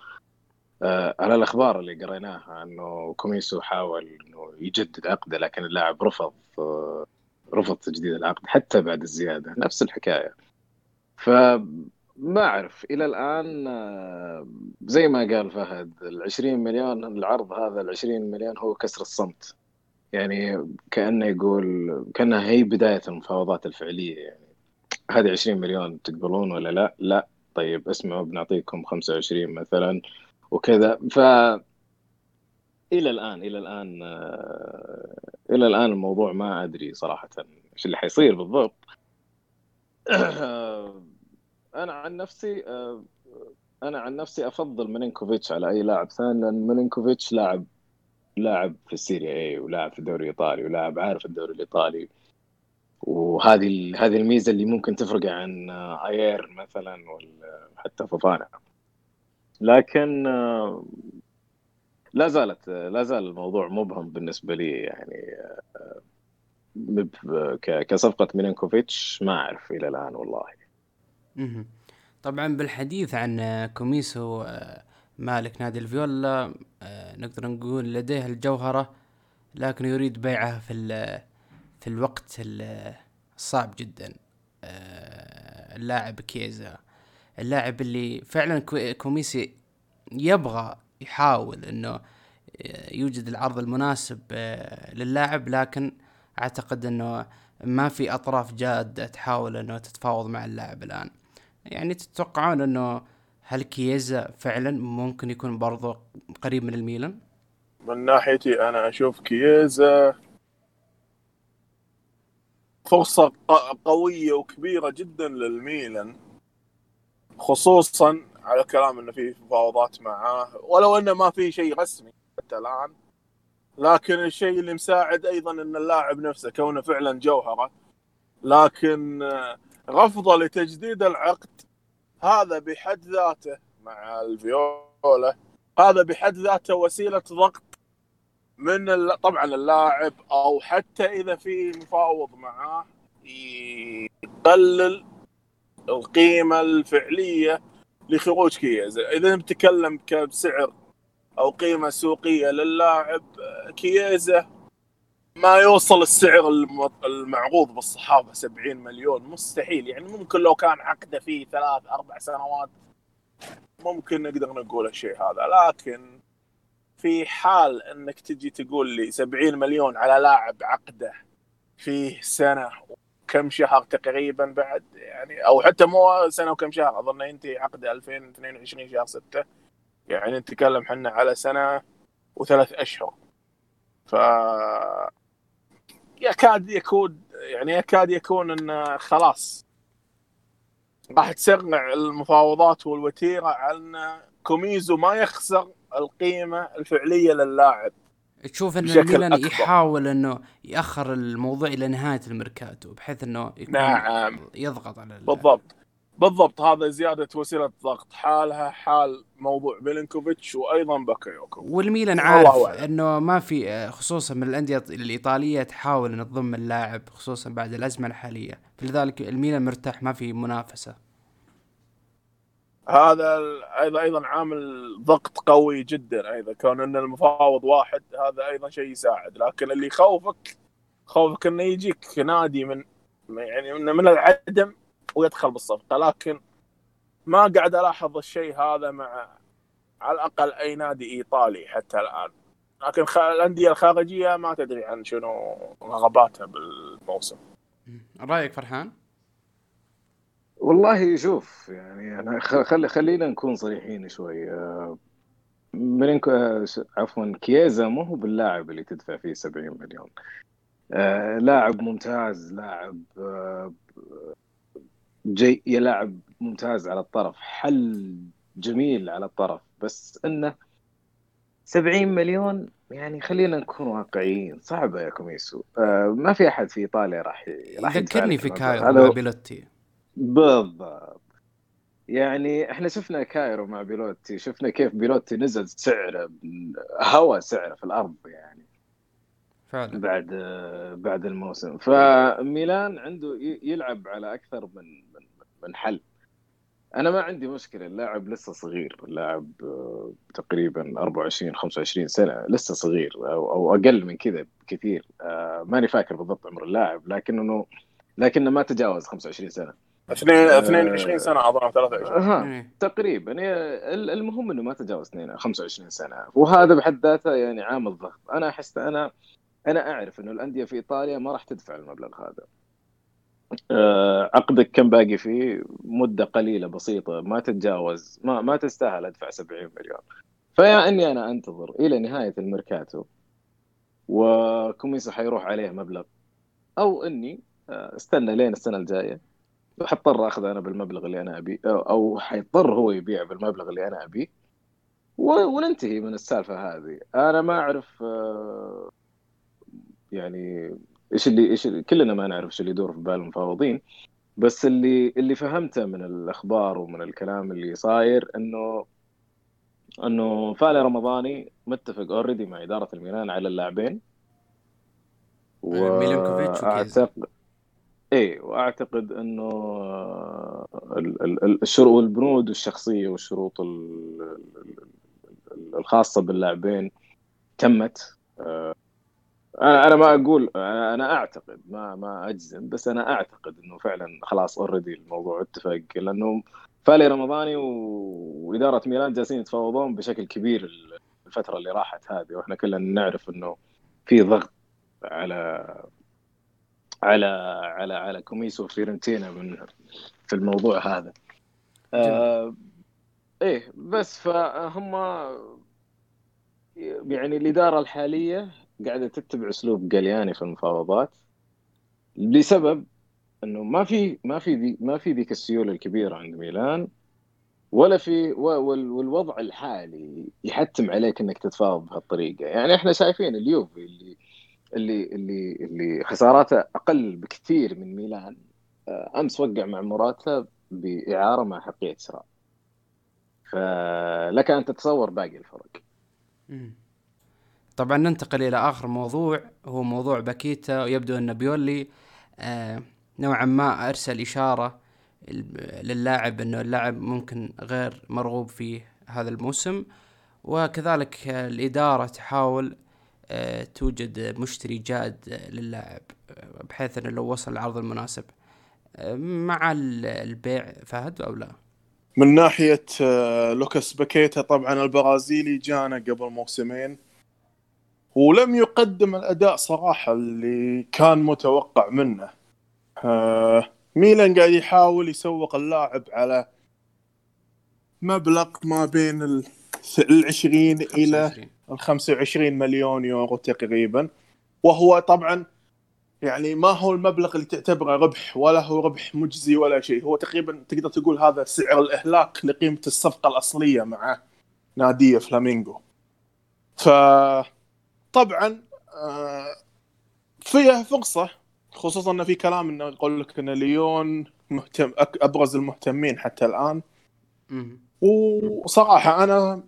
Speaker 3: على الأخبار اللي قريناها إنه كوميسو حاول إنه يجدد عقده لكن اللاعب رفض آه، رفض تجديد العقد حتى بعد الزيادة. نفس الحكاية. فما أعرف إلى الآن آه، زي ما قال فهد ال 20 مليون العرض هذا ال 20 مليون هو كسر الصمت. يعني كأنه يقول كأنها هي بداية المفاوضات الفعلية. يعني هذه 20 مليون تقبلون ولا لا؟ لا. طيب اسمعوا بنعطيكم 25 مثلا. وكذا. ف إلى الآن إلى الآن آه، إلى الآن الموضوع ما أدري صراحة إيش اللي حيصير بالضبط. أنا عن نفسي آه، أنا عن نفسي أفضل ميلينكوفيتش على أي لاعب ثاني لأن ميلينكوفيتش لاعب لاعب في السيريا اي ولاعب في الدوري الإيطالي ولاعب عارف الدوري الإيطالي. وهذه هذه الميزة اللي ممكن تفرق عن آه، اير مثلا ولا حتى فوفانا لكن آه، لا زالت لا زال الموضوع مبهم بالنسبة لي يعني آه، كصفقة ميلينكوفيتش ما أعرف إلى الآن والله.
Speaker 1: طبعا بالحديث عن آه، كوميسو آه، مالك نادي الفيولا آه، نقدر نقول لديه الجوهرة لكن يريد بيعه في في الوقت ال- الصعب جدا آه، اللاعب كيزا اللاعب اللي فعلا كو- كوميسي يبغى يحاول إنه يوجد العرض المناسب آه، للاعب لكن أعتقد إنه ما في أطراف جادة تحاول إنه تتفاوض مع اللاعب الآن. يعني تتوقعون إنه هل كييزا فعلا ممكن يكون برضو قريب من الميلان؟
Speaker 2: من ناحيتي أنا أشوف كييزا فرصة ق- قوية وكبيرة جدا للميلان. خصوصا على كلام إنه في مفاوضات معاه ولو إنه ما في شيء رسمي حتى الآن. لكن الشيء اللي مساعد أيضا إن اللاعب نفسه كونه فعلا جوهرة. لكن آه، رفضه لتجديد العقد هذا بحد ذاته مع الفيولا هذا بحد ذاته وسيلة ضغط من طبعا اللاعب أو حتى إذا في مفاوض معاه يقلل القيمة الفعلية لخروج كييزا إذا نتكلم كسعر أو قيمة سوقية للاعب كييزا ما يوصل السعر الم- المعروض بالصحافة 70 مليون. مستحيل. يعني ممكن لو كان عقده فيه ثلاث أربع سنوات ممكن نقدر نقول الشيء هذا. لكن في حال إنك تجي تقول لي 70 مليون على لاعب عقده فيه سنة وكم شهر تقريبا بعد يعني أو حتى مو سنة وكم شهر أظن ينتهي عقده 2022 شهر 6 يعني نتكلم حنا على سنة وثلاث أشهر. ف يكاد يكون يعني يكاد يكون انه خلاص راح تسرع المفاوضات والوتيرة على إن كوميزو ما يخسر القيمة الفعلية للاعب.
Speaker 1: تشوف ان الميلان
Speaker 2: أكبر.
Speaker 1: يحاول إنه يأخر الموضوع إلى نهاية الميركاتو بحيث إنه يكون
Speaker 2: نعم.
Speaker 1: يضغط على ال-
Speaker 2: بالضبط. بالضبط. هذا زيادة وسيلة ضغط. حالها حال موضوع ميلينكوفيتش وأيضا باكايوكو.
Speaker 1: والميلان عارف. إنه ما في خصوصا من الأندية الإيطالية تحاول ان تضم اللاعب خصوصا بعد الأزمة الحالية. فلذلك الميلان مرتاح ما في منافسة.
Speaker 2: هذا أيضا أيضا عامل ضغط قوي جدا أيضا كون إن المفاوض واحد هذا أيضا شيء يساعد لكن اللي يخوفك خوفك إنه يجيك نادي من يعني من العدم ويدخل بالصفقة لكن ما قاعد ألاحظ الشيء هذا مع على الأقل أي نادي إيطالي حتى الآن لكن. الأندية الخارجية ما تدري عن شنو رغباتها بالموسم
Speaker 1: رأيك فرحان؟
Speaker 3: والله شوف يعني أنا خلي خلينا نكون صريحين شوي. آه، آه، عفوا كييزا مو هو باللاعب اللي تدفع فيه 70 مليون. آه، لاعب ممتاز لاعب جي لاعب ممتاز على الطرف حل جميل على الطرف بس إنه 70 مليون يعني خلينا نكون واقعيين صعبة يا كوميسو. ما في أحد في إيطاليا راح راح يدفع
Speaker 1: ذكرني
Speaker 3: لك
Speaker 1: في. كايرو بيلوتي
Speaker 3: بالضبط. يعني إحنا شفنا كايرو مع بيلوتي شفنا كيف بيلوتي نزل سعره هوى سعره في الأرض يعني.
Speaker 1: فعلا.
Speaker 3: بعد بعد الموسم. فميلان عنده يلعب على أكثر من من من حل. أنا ما عندي مشكلة اللاعب لسه صغير اللاعب تقريبا 24 25 سنة لسه صغير أو أقل من كذا بكثير. آه، ماني فاكر بالضبط عمر اللاعب لكنه لكنه ما تجاوز 25 سنة.
Speaker 2: 22 سنة اظن أو 23
Speaker 3: أها
Speaker 1: إيه.
Speaker 3: تقريبا. ال- المهم إنه ما تجاوز 2 25 سنة. وهذا بحد ذاته يعني عامل ضغط. أنا أحس أنا أنا أعرف إنه الأندية في إيطاليا ما راح تدفع المبلغ هذا. آه، عقدك كم باقي فيه؟ مدة قليلة بسيطة. ما تتجاوز ما ما تستاهل أدفع 70 مليون. فيا إني أنا أنتظر إلى نهاية الميركاتو وكوميسو حيروح عليه مبلغ. أو إني آه، استنى لين السنة الجاية. حضطر أخذ أنا بالمبلغ اللي أنا ابيه أو حيضطر هو يبيع بالمبلغ اللي أنا ابيه و- وننتهي من السالفة هذه. أنا ما أعرف آه، يعني إيش اللي إيش كلنا ما نعرف إيش اللي يدور في بال المفاوضين. بس اللي اللي فهمته من الأخبار ومن الكلام اللي صاير انه إنه فالي رمضاني متفق already مع إدارة الميلان على اللاعبين.
Speaker 1: ميلينكوفيتش وكيزا.
Speaker 3: إيه وأعتقد إنه آه، ال- ال- ال- الشروط والبنود الشخصية والشروط ال- ال- ال- الخاصة باللاعبين تمت. آه، أنا ما أقول أنا أعتقد ما ما أجزم بس أنا أعتقد إنه فعلا خلاص already الموضوع اتفق لأنه فالي رمضاني وإدارة ميلان جالسين يتفاوضون بشكل كبير الفترة اللي راحت هذه وإحنا كلنا نعرف إنه في ضغط على على على على كوميسو وفيرنتينا من في الموضوع هذا. آه إيه بس فهم يعني الإدارة الحالية قاعدة تتبع أسلوب جالياني في المفاوضات لسبب إنه ما في ما في ما في ذيك السيولة الكبيرة عند ميلان ولا في والوضع الحالي يحتم عليك إنك تتفاوض بهالطريقة. يعني إحنا شايفين اليوفي اللي اللي اللي اللي خساراته أقل بكثير من ميلان آه، أمس وقع مع موراتا بإعارة مع حقيه شراء فلك أن تتصور باقي الفرق.
Speaker 1: طبعا ننتقل إلى آخر موضوع هو موضوع باكيتا ويبدو أن بيولي آه نوعا ما أرسل إشارة للاعب أنه اللاعب ممكن غير مرغوب فيه هذا الموسم وكذلك الإدارة تحاول توجد مشتري جاد للاعب بحيث إنه لو وصل العرض المناسب آه مع البيع فهد أو لا؟
Speaker 2: من ناحية آه، لوكاس باكيتا طبعا البرازيلي جانا قبل موسمين ولم يقدم الأداء صراحة اللي كان متوقع منه آه، ميلان قاعد يحاول يسوق اللاعب على مبلغ ما بين ال 20 إلى ال 25 مليون يورو تقريبا. وهو طبعا يعني ما هو المبلغ اللي تعتبره ربح ولا هو ربح مجزي ولا شيء. هو تقريبا تقدر تقول هذا سعر الإهلاك لقيمة الصفقة الأصلية مع ناديه فلامينغو. ف طبعا آه، فيها فرصة خصوصا انه في كلام إنه يقول لك إن ليون مهتم أبرز المهتمين حتى الآن. وصراحة أنا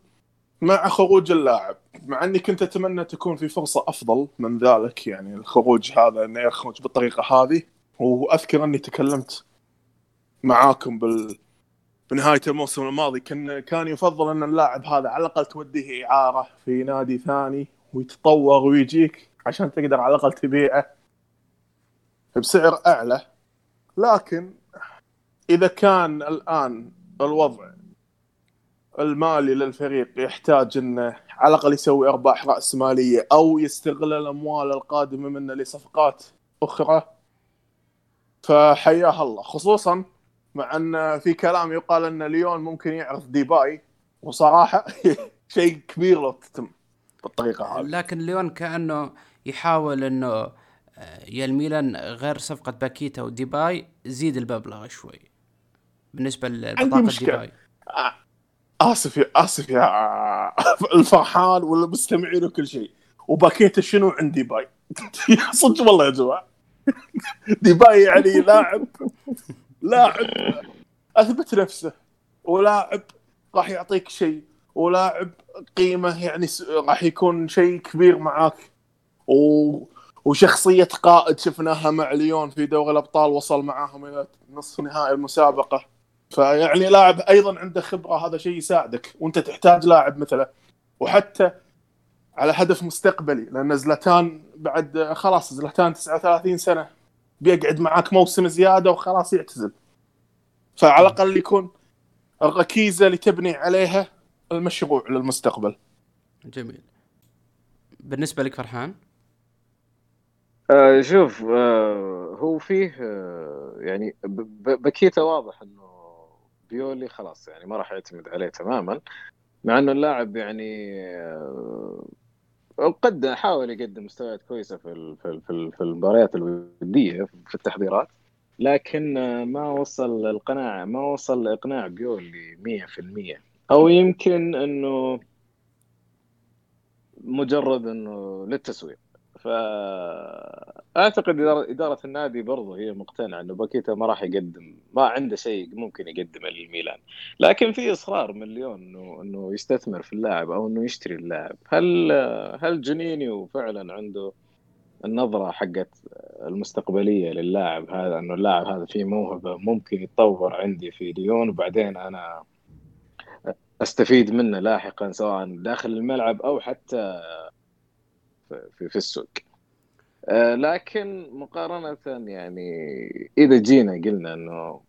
Speaker 2: مع خروج اللاعب مع أني كنت أتمنى تكون في فرصة أفضل من ذلك يعني الخروج هذا انه يخرج بالطريقة هذه. وأذكر أني تكلمت معاكم بال بنهاية الموسم الماضي كان كان يفضل أن اللاعب هذا على الأقل توديه إعارة في نادي ثاني ويتطور ويجيك عشان تقدر على الأقل تبيعه بسعر أعلى. لكن إذا كان الآن الوضع المالي للفريق يحتاج إنه على الأقل يسوي أرباح راسماليه أو يستغل الأموال القادمة منه لصفقات أخرى. فحياه الله. خصوصا مع أن في كلام يقال أن ليون ممكن يعرض ديباي وصراحة شيء كبير لو تتم بالطريقة هذه.
Speaker 1: لكن ليون كأنه يحاول إنه آه، يا الميلان غير صفقة باكيتا وديباي زيد المبلغ شوي. بالنسبة لبطاقة ديباي.
Speaker 2: آه، آسف يا آسف يا الفرحان والمستمعين وكل شيء. وباكيتا شنو عند ديباي صدق والله يا جماعة. ديباي يعني لاعب. لاعب. أثبت نفسه. ولاعب راح يعطيك شيء. ولاعب قيمة يعني راح يكون شيء كبير معاك. و... وشخصية قائد شفناها مع ليون في دوري الأبطال وصل معاهم إلى نصف نهائي المسابقة. فيعني لاعب أيضا عنده خبرة هذا شيء يساعدك. وأنت تحتاج لاعب مثله وحتى على هدف مستقبلي لأن زلتان بعد خلاص زلتان 39 سنة بيقعد معاك موسم زيادة وخلاص يعتزل. فعلى الأقل يكون الركيزة اللي تبني عليها المشروع للمستقبل.
Speaker 1: جميل. بالنسبة لك فرحان؟
Speaker 3: آه شوف آه هو فيه آه يعني بكيتا واضح إنه بيولي خلاص يعني ما راح يعتمد عليه تماما مع إنه اللاعب يعني آه قد حاول يقدم مستويات كويسة في في في, المباريات الودية في التحضيرات لكن آه، ما وصل القناعة ما وصل لاقناع بيولي 100% أو يمكن إنه مجرد إنه للتسويق. فاعتقد اداره النادي برضه هي مقتنعة إنه باكيتا ما راح يقدم ما عنده شيء ممكن يقدمه للميلان. لكن في إصرار من ليون انه إنه يستثمر في اللاعب أو إنه يشتري اللاعب. هل هل جنينيو فعلا عنده النظرة حقت المستقبلية للاعب هذا؟ إنه اللاعب هذا فيه موهبة ممكن يتطور عندي في ليون وبعدين أنا أستفيد منه لاحقا سواء داخل الملعب أو حتى في, في السوق. آه، لكن مقارنة يعني إذا جينا قلنا إنه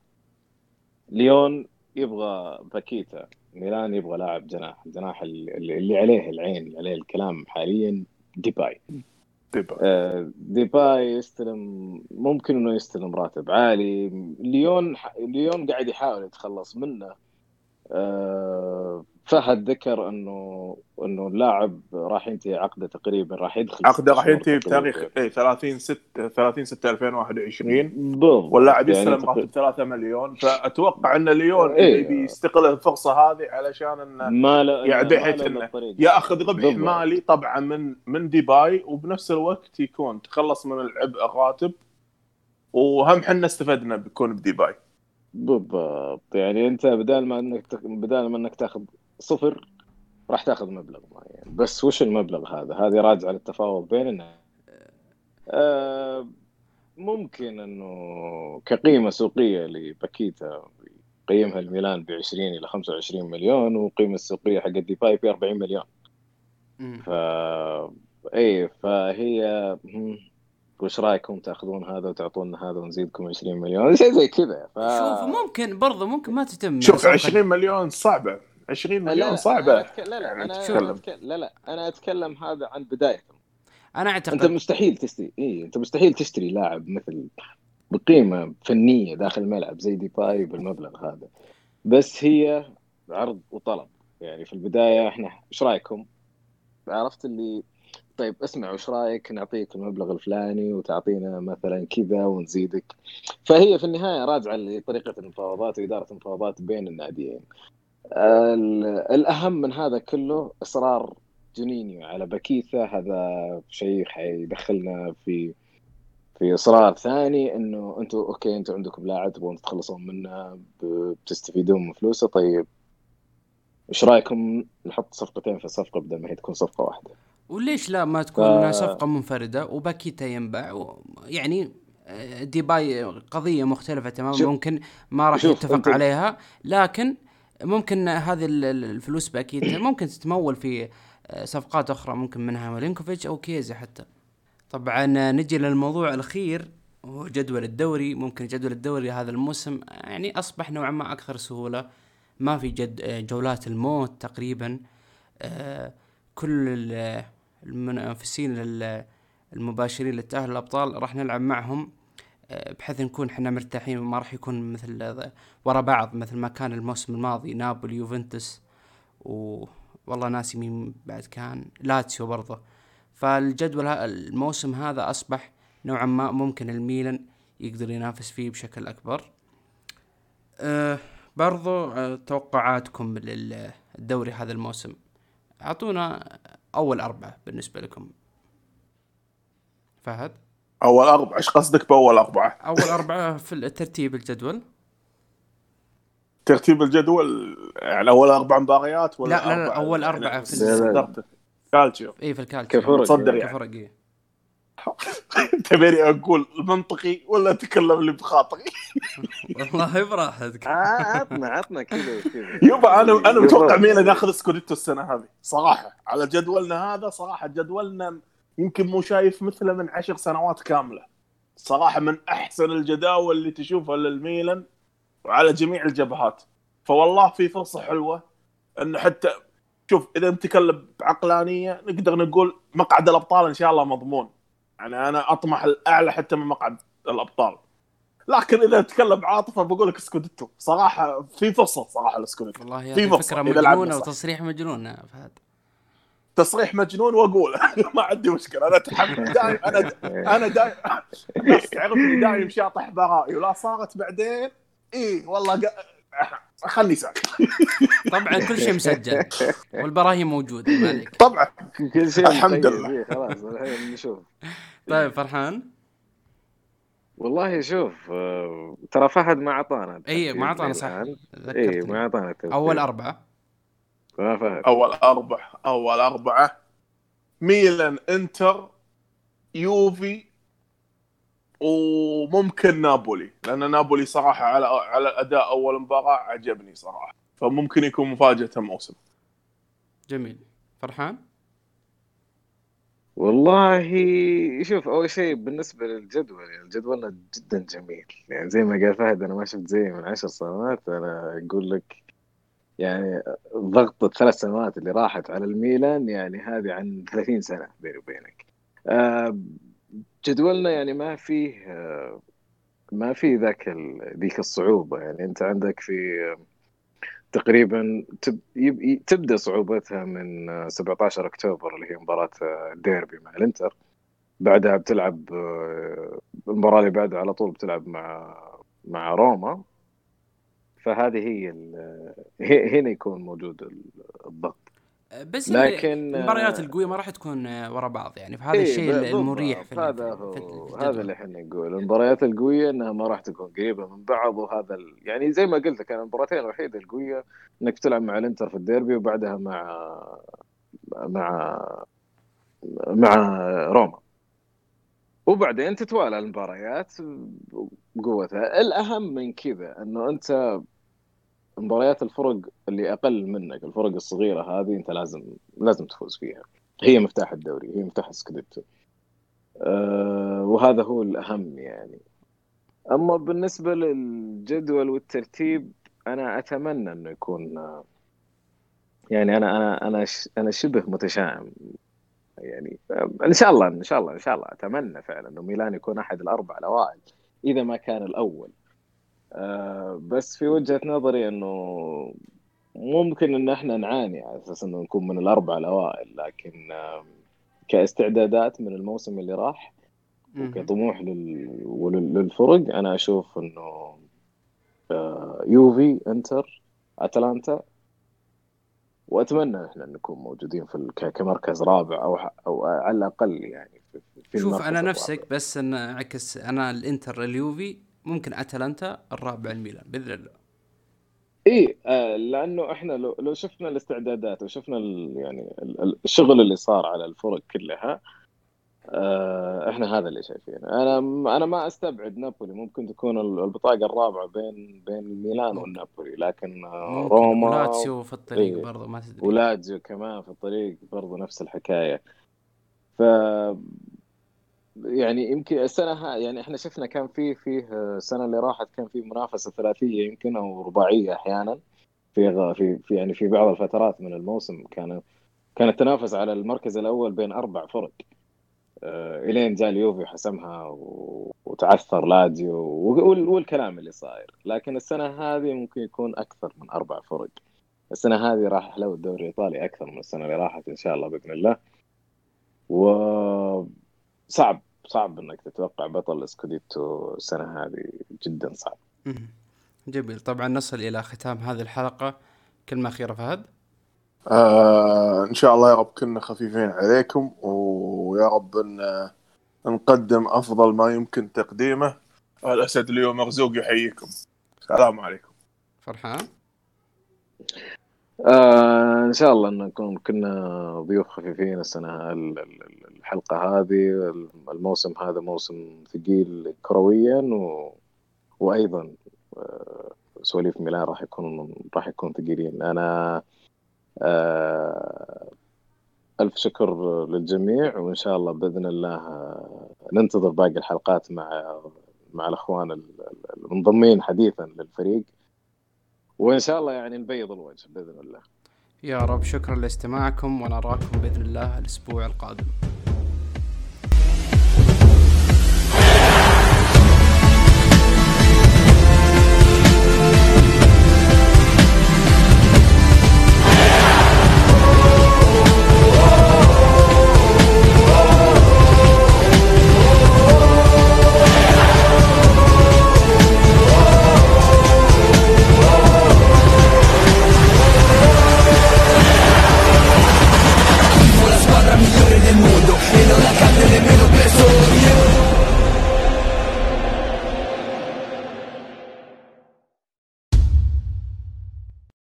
Speaker 3: ليون يبغى باكيتا ميلان يبغى لاعب جناح جناح اللي عليه العين اللي عليه الكلام حاليا ديباي. ديباي. آه ديباي يستلم ممكن إنه يستلم راتب عالي. ليون ليون قاعد يحاول يتخلص منه. فهد ذكر إنه إنه اللاعب راح ينتهي عقده تقريبا راح يدخل
Speaker 2: عقده راح ينتهي بتاريخ. اي 30 6 30 6 2021
Speaker 3: بالضبط
Speaker 2: واللاعب
Speaker 3: يعني
Speaker 2: يستلم. راتب 3 مليون فأتوقع إن ليون
Speaker 3: إيه.
Speaker 2: يبي يستغل الفرصة هذه علشان إنه
Speaker 3: ما
Speaker 2: يعني بحيث
Speaker 3: الطريق.
Speaker 2: ياخذ ربح
Speaker 3: بالضبط.
Speaker 2: مالي طبعا من من ديباي وبنفس الوقت يكون تخلص من العبء الراتب وهم حنا استفدنا بيكون بديباي
Speaker 3: بالضبط. يعني أنت بدال ما إنك بدال ما إنك تاخذ صفر راح تاخذ مبلغ معين. بس وش المبلغ هذا؟ هذه راجعة للتفاوض بين الناس. آه ممكن إنه كقيمة سوقية لباكيتا قيمها الميلان ب 20 إلى 25 مليون وقيمة السوقية حق ديباي ب 40 مليون. ف اي فهي وش رأيكم تأخذون هذا وتعطونا هذا ونزيدكم 20 مليون؟ شيء زي كذا ف...
Speaker 1: شوف ممكن برضه ممكن ما تتم.
Speaker 2: شوف
Speaker 1: صفقة.
Speaker 2: 20 مليون صعبة. 20
Speaker 3: لا
Speaker 2: مليون
Speaker 3: لا
Speaker 2: صعبة.
Speaker 3: أنا أتك... لا لا
Speaker 2: يعني
Speaker 3: أنا
Speaker 2: تتكلم.
Speaker 3: أتكلم... لا لا أنا أتكلم هذا عن بدايه
Speaker 1: أنا
Speaker 3: أنت
Speaker 1: اعتقد
Speaker 3: مستحيل تشتري إي أنت مستحيل تشتري لاعب مثل بقيمة فنية داخل الملعب زي ديباي بالمبلغ هذا. بس هي عرض وطلب. يعني في البداية إحنا إيش رأيكم؟ عرفت اللي طيب اسمع وش رأيك نعطيك المبلغ الفلاني وتعطينا مثلا كذا ونزيدك؟ فهي في النهاية راجعة لطريقة المفاوضات وإدارة المفاوضات بين الناديين. ال- الأهم من هذا كله إصرار جونينيو على باكيتا. هذا شيء حيدخلنا في في إصرار ثاني إنه أنتم okay أنتم عندكم لاعب تبغون تتخلصون منه بتستفيدون من فلوسه. طيب إيش رأيكم نحط صفقتين في الصفقة بدل ما هي تكون صفقة واحدة؟
Speaker 1: وليش لا ما تكون
Speaker 3: ف-
Speaker 1: صفقة منفردة وباكيتا ينباع و... يعني آه، ديباي قضية مختلفة تماما
Speaker 3: شوف-
Speaker 1: ممكن ما راح يتفق
Speaker 3: أنت-
Speaker 1: عليها لكن ممكن هذه ال- ال- الفلوس باكيتا ممكن تتمول في آه، صفقات أخرى ممكن منها مالينكوفيتش أو كيزي حتى. طبعا آه، نجي للموضوع الأخير وهو جدول الدوري ممكن جدول الدوري هذا الموسم يعني أصبح نوعا ما أكثر سهولة. ما في جد جولات الموت تقريبا كل المنافسين المباشرين للتأهل الأبطال راح نلعب معهم آه، بحيث نكون إحنا مرتاحين وما راح يكون مثل ورا بعض مثل ما كان الموسم الماضي نابولي يوفنتوس و والله ناسي مين بعد كان لاتسيو برضه فالجدول الموسم هذا أصبح نوعا ما ممكن الميلان يقدر ينافس فيه بشكل أكبر. أه برضو أه توقعاتكم للدوري هذا الموسم. أعطونا أول أربعة بالنسبة لكم فهد
Speaker 2: أول أربعة إيش قصدك بأول أربعة؟
Speaker 1: أول أربعة في الترتيب الجدول
Speaker 2: ترتيب الجدول يعني أول أربع مباريات ولا
Speaker 1: لا، لا، لا،
Speaker 2: أربعة؟
Speaker 1: أول
Speaker 2: يعني
Speaker 1: أربعة في
Speaker 3: لا، لا.
Speaker 2: صدرت. كالتشيو
Speaker 1: إيه في الكالتشيو
Speaker 3: كفرق.
Speaker 2: متصدر يعني
Speaker 1: كفرق إيه.
Speaker 2: تبيني أقول منطقي ولا أتكلم اللي بخاطري؟
Speaker 1: والله براحتك.
Speaker 3: آه، عطنا عطنا كذا كذا
Speaker 2: يبا أنا أنا متوقع. مين ياخذ سكوديتو السنة هذه؟ صراحة على جدولنا هذا صراحة جدولنا يمكن مو شايف مثله من عشر سنوات كاملة. صراحة من أحسن الجداول اللي تشوفها للميلان وعلى جميع الجبهات. فوالله في فرصة حلوة انه حتى شوف إذا نتكلم بعقلانية نقدر نقول مقعد الأبطال إن شاء الله مضمون. يعني أنا أطمح الاعلى حتى من مقعد الأبطال. لكن إذا نتكلم بعاطفة بقول لك سكوديتو صراحة في فرصة صراحة لسكوديتو
Speaker 1: والله
Speaker 2: في لعبنا
Speaker 1: مجنونة
Speaker 2: صح.
Speaker 1: وتصريح مجنون فهد.
Speaker 2: تصريح مجنون واقوله ما عندي مشكلة. أنا أتحمل. دايم أنا أنا دايم الناس تعرفني دايم شاطح برائي ولا صارت بعدين. اي والله قا... خلني ساكت.
Speaker 1: طبعا كل شيء مسجل. والبراهين موجودة ما عليك.
Speaker 2: طبعا.
Speaker 3: كل شيء
Speaker 2: الحمد
Speaker 3: مطيب.
Speaker 2: لله.
Speaker 3: إيه، خلاص الحين نشوف.
Speaker 1: طيب فرحان؟
Speaker 3: والله شوف آه، ترى فهد ما أعطانا
Speaker 1: اي ما أعطانا صح.
Speaker 3: اي ما أعطانا.
Speaker 1: أول أربعة.
Speaker 3: ما فهد.
Speaker 2: أول أربعة أول أربعة. ميلان إنتر يوفي وممكن نابولي لأن نابولي صراحة على على اداء أول مباراة عجبني صراحة. فممكن يكون مفاجأة الموسم.
Speaker 1: جميل. فرحان؟
Speaker 3: والله شوف أول شيء بالنسبة للجدول يعني جدولنا جدا جميل. يعني زي ما قال فهد أنا ما شفت زي من عشر سنوات. أنا أقول لك يعني ضغط الثلاث سنوات اللي راحت على الميلان يعني هذه عن 30 سنة بيني وبينك. آه، جدولنا يعني ما فيه ما في ذاك ذيك الصعوبة. يعني أنت عندك في تقريبا تب... تبدأ صعوبتها من 17 أكتوبر اللي هي مباراة الديربي مع الإنتر. بعدها بتلعب المباراة اللي بعدها على طول بتلعب مع مع روما. فهذه هي هنا يكون موجود الضغط.
Speaker 1: بس لكن المباريات القوية ما راح تكون ورا بعض يعني. فهذا إيه الشيء المريح
Speaker 3: في هذا هو هذا اللي إحنا نقول المباريات القوية إنها ما راح تكون قريبة من بعض وهذا ال... يعني زي ما قلت لك أنا المباراتين الوحيدة القوية إنك تلعب مع الإنتر في الديربي وبعدها مع مع مع روما. وبعدين تتوالى المباريات بقوتها. الأهم من كذا إنه أنت مباريات الفرق اللي أقل منك الفرق الصغيرة هذه أنت لازم لازم تفوز فيها. هي مفتاح الدوري هي مفتاح السكريبتو أه وهذا هو الأهم يعني. أما بالنسبة للجدول والترتيب أنا أتمنى إنه يكون يعني أنا أنا أنا أنا شبه متشائم. يعني إن شاء الله إن شاء الله إن شاء الله أتمنى فعلا إنه ميلان يكون أحد الأربع الأوائل إذا ما كان الأول. آه بس في وجهة نظري إنه ممكن إن إحنا نعاني على أساس إنه نكون من الأربع الأوائل لكن آه كاستعدادات من الموسم اللي راح وكطموح لل... للفرق أنا أشوف إنه آه يوفي إنتر أتلانتا وأتمنى إحنا نكون موجودين في كمركز رابع أو أو على الأقل يعني
Speaker 1: في, شوف أنا نفسك بس إن أعكس أنا الإنتر اليوفي ممكن أتلانتا الرابع الميلان بإذن الله.
Speaker 3: إي آه لأنه إحنا لو لو شفنا الاستعدادات وشفنا يعني الشغل اللي صار على الفرق كلها آه إحنا هذا اللي شايفينه. أنا أنا ما أستبعد نابولي ممكن تكون البطاقة الرابعة بين بين ميلان والنابولي لكن آه روما
Speaker 1: ولاتسيو في الطريق إيه برضه ما تدري.
Speaker 3: ولاتسيو كمان في الطريق برضه نفس الحكاية. ف يعني يمكن السنة يعني إحنا شفنا كان في فيه السنة اللي راحت كان في منافسة ثلاثية يمكن أو رباعية أحيانا في في في يعني في بعض الفترات من الموسم. كان كان التنافس على المركز الأول بين أربع فرق. آه، إلين جاء اليوفي حسمها وتعثر لاديو والكلام اللي صاير. لكن السنة هذه ممكن يكون أكثر من أربع فرق. السنة هذه راح حلو الدوري الإيطالي أكثر من السنة اللي راحت إن شاء الله بإذن الله. و صعب صعب إنك تتوقع بطل سكوديتو السنة هذه جدا صعب.
Speaker 1: جميل. طبعا نصل إلى ختام هذه الحلقة. كلمه اخيره فهد؟
Speaker 2: آه إن شاء الله يا رب كنا خفيفين عليكم ويا رب إن نقدم أفضل ما يمكن تقديمه. الاسد اليوم مرزوق يحييكم. السلام عليكم.
Speaker 1: فرحان؟
Speaker 3: آه إن شاء الله إن نكون كنا ضيوف خفيفين السنة الحلقة هذه الموسم هذا موسم ثقيل كرويا و... وأيضا آه سواليف ميلان راح يكون راح يكون ثقيلين. أنا آه ألف شكر للجميع وإن شاء الله بإذن الله ننتظر باقي الحلقات مع مع الأخوان المنضمين حديثا للفريق. وإن شاء الله يعني نبيض الوجه بإذن الله.
Speaker 1: يا رب. شكرا لاستماعكم ونراكم بإذن الله الأسبوع القادم.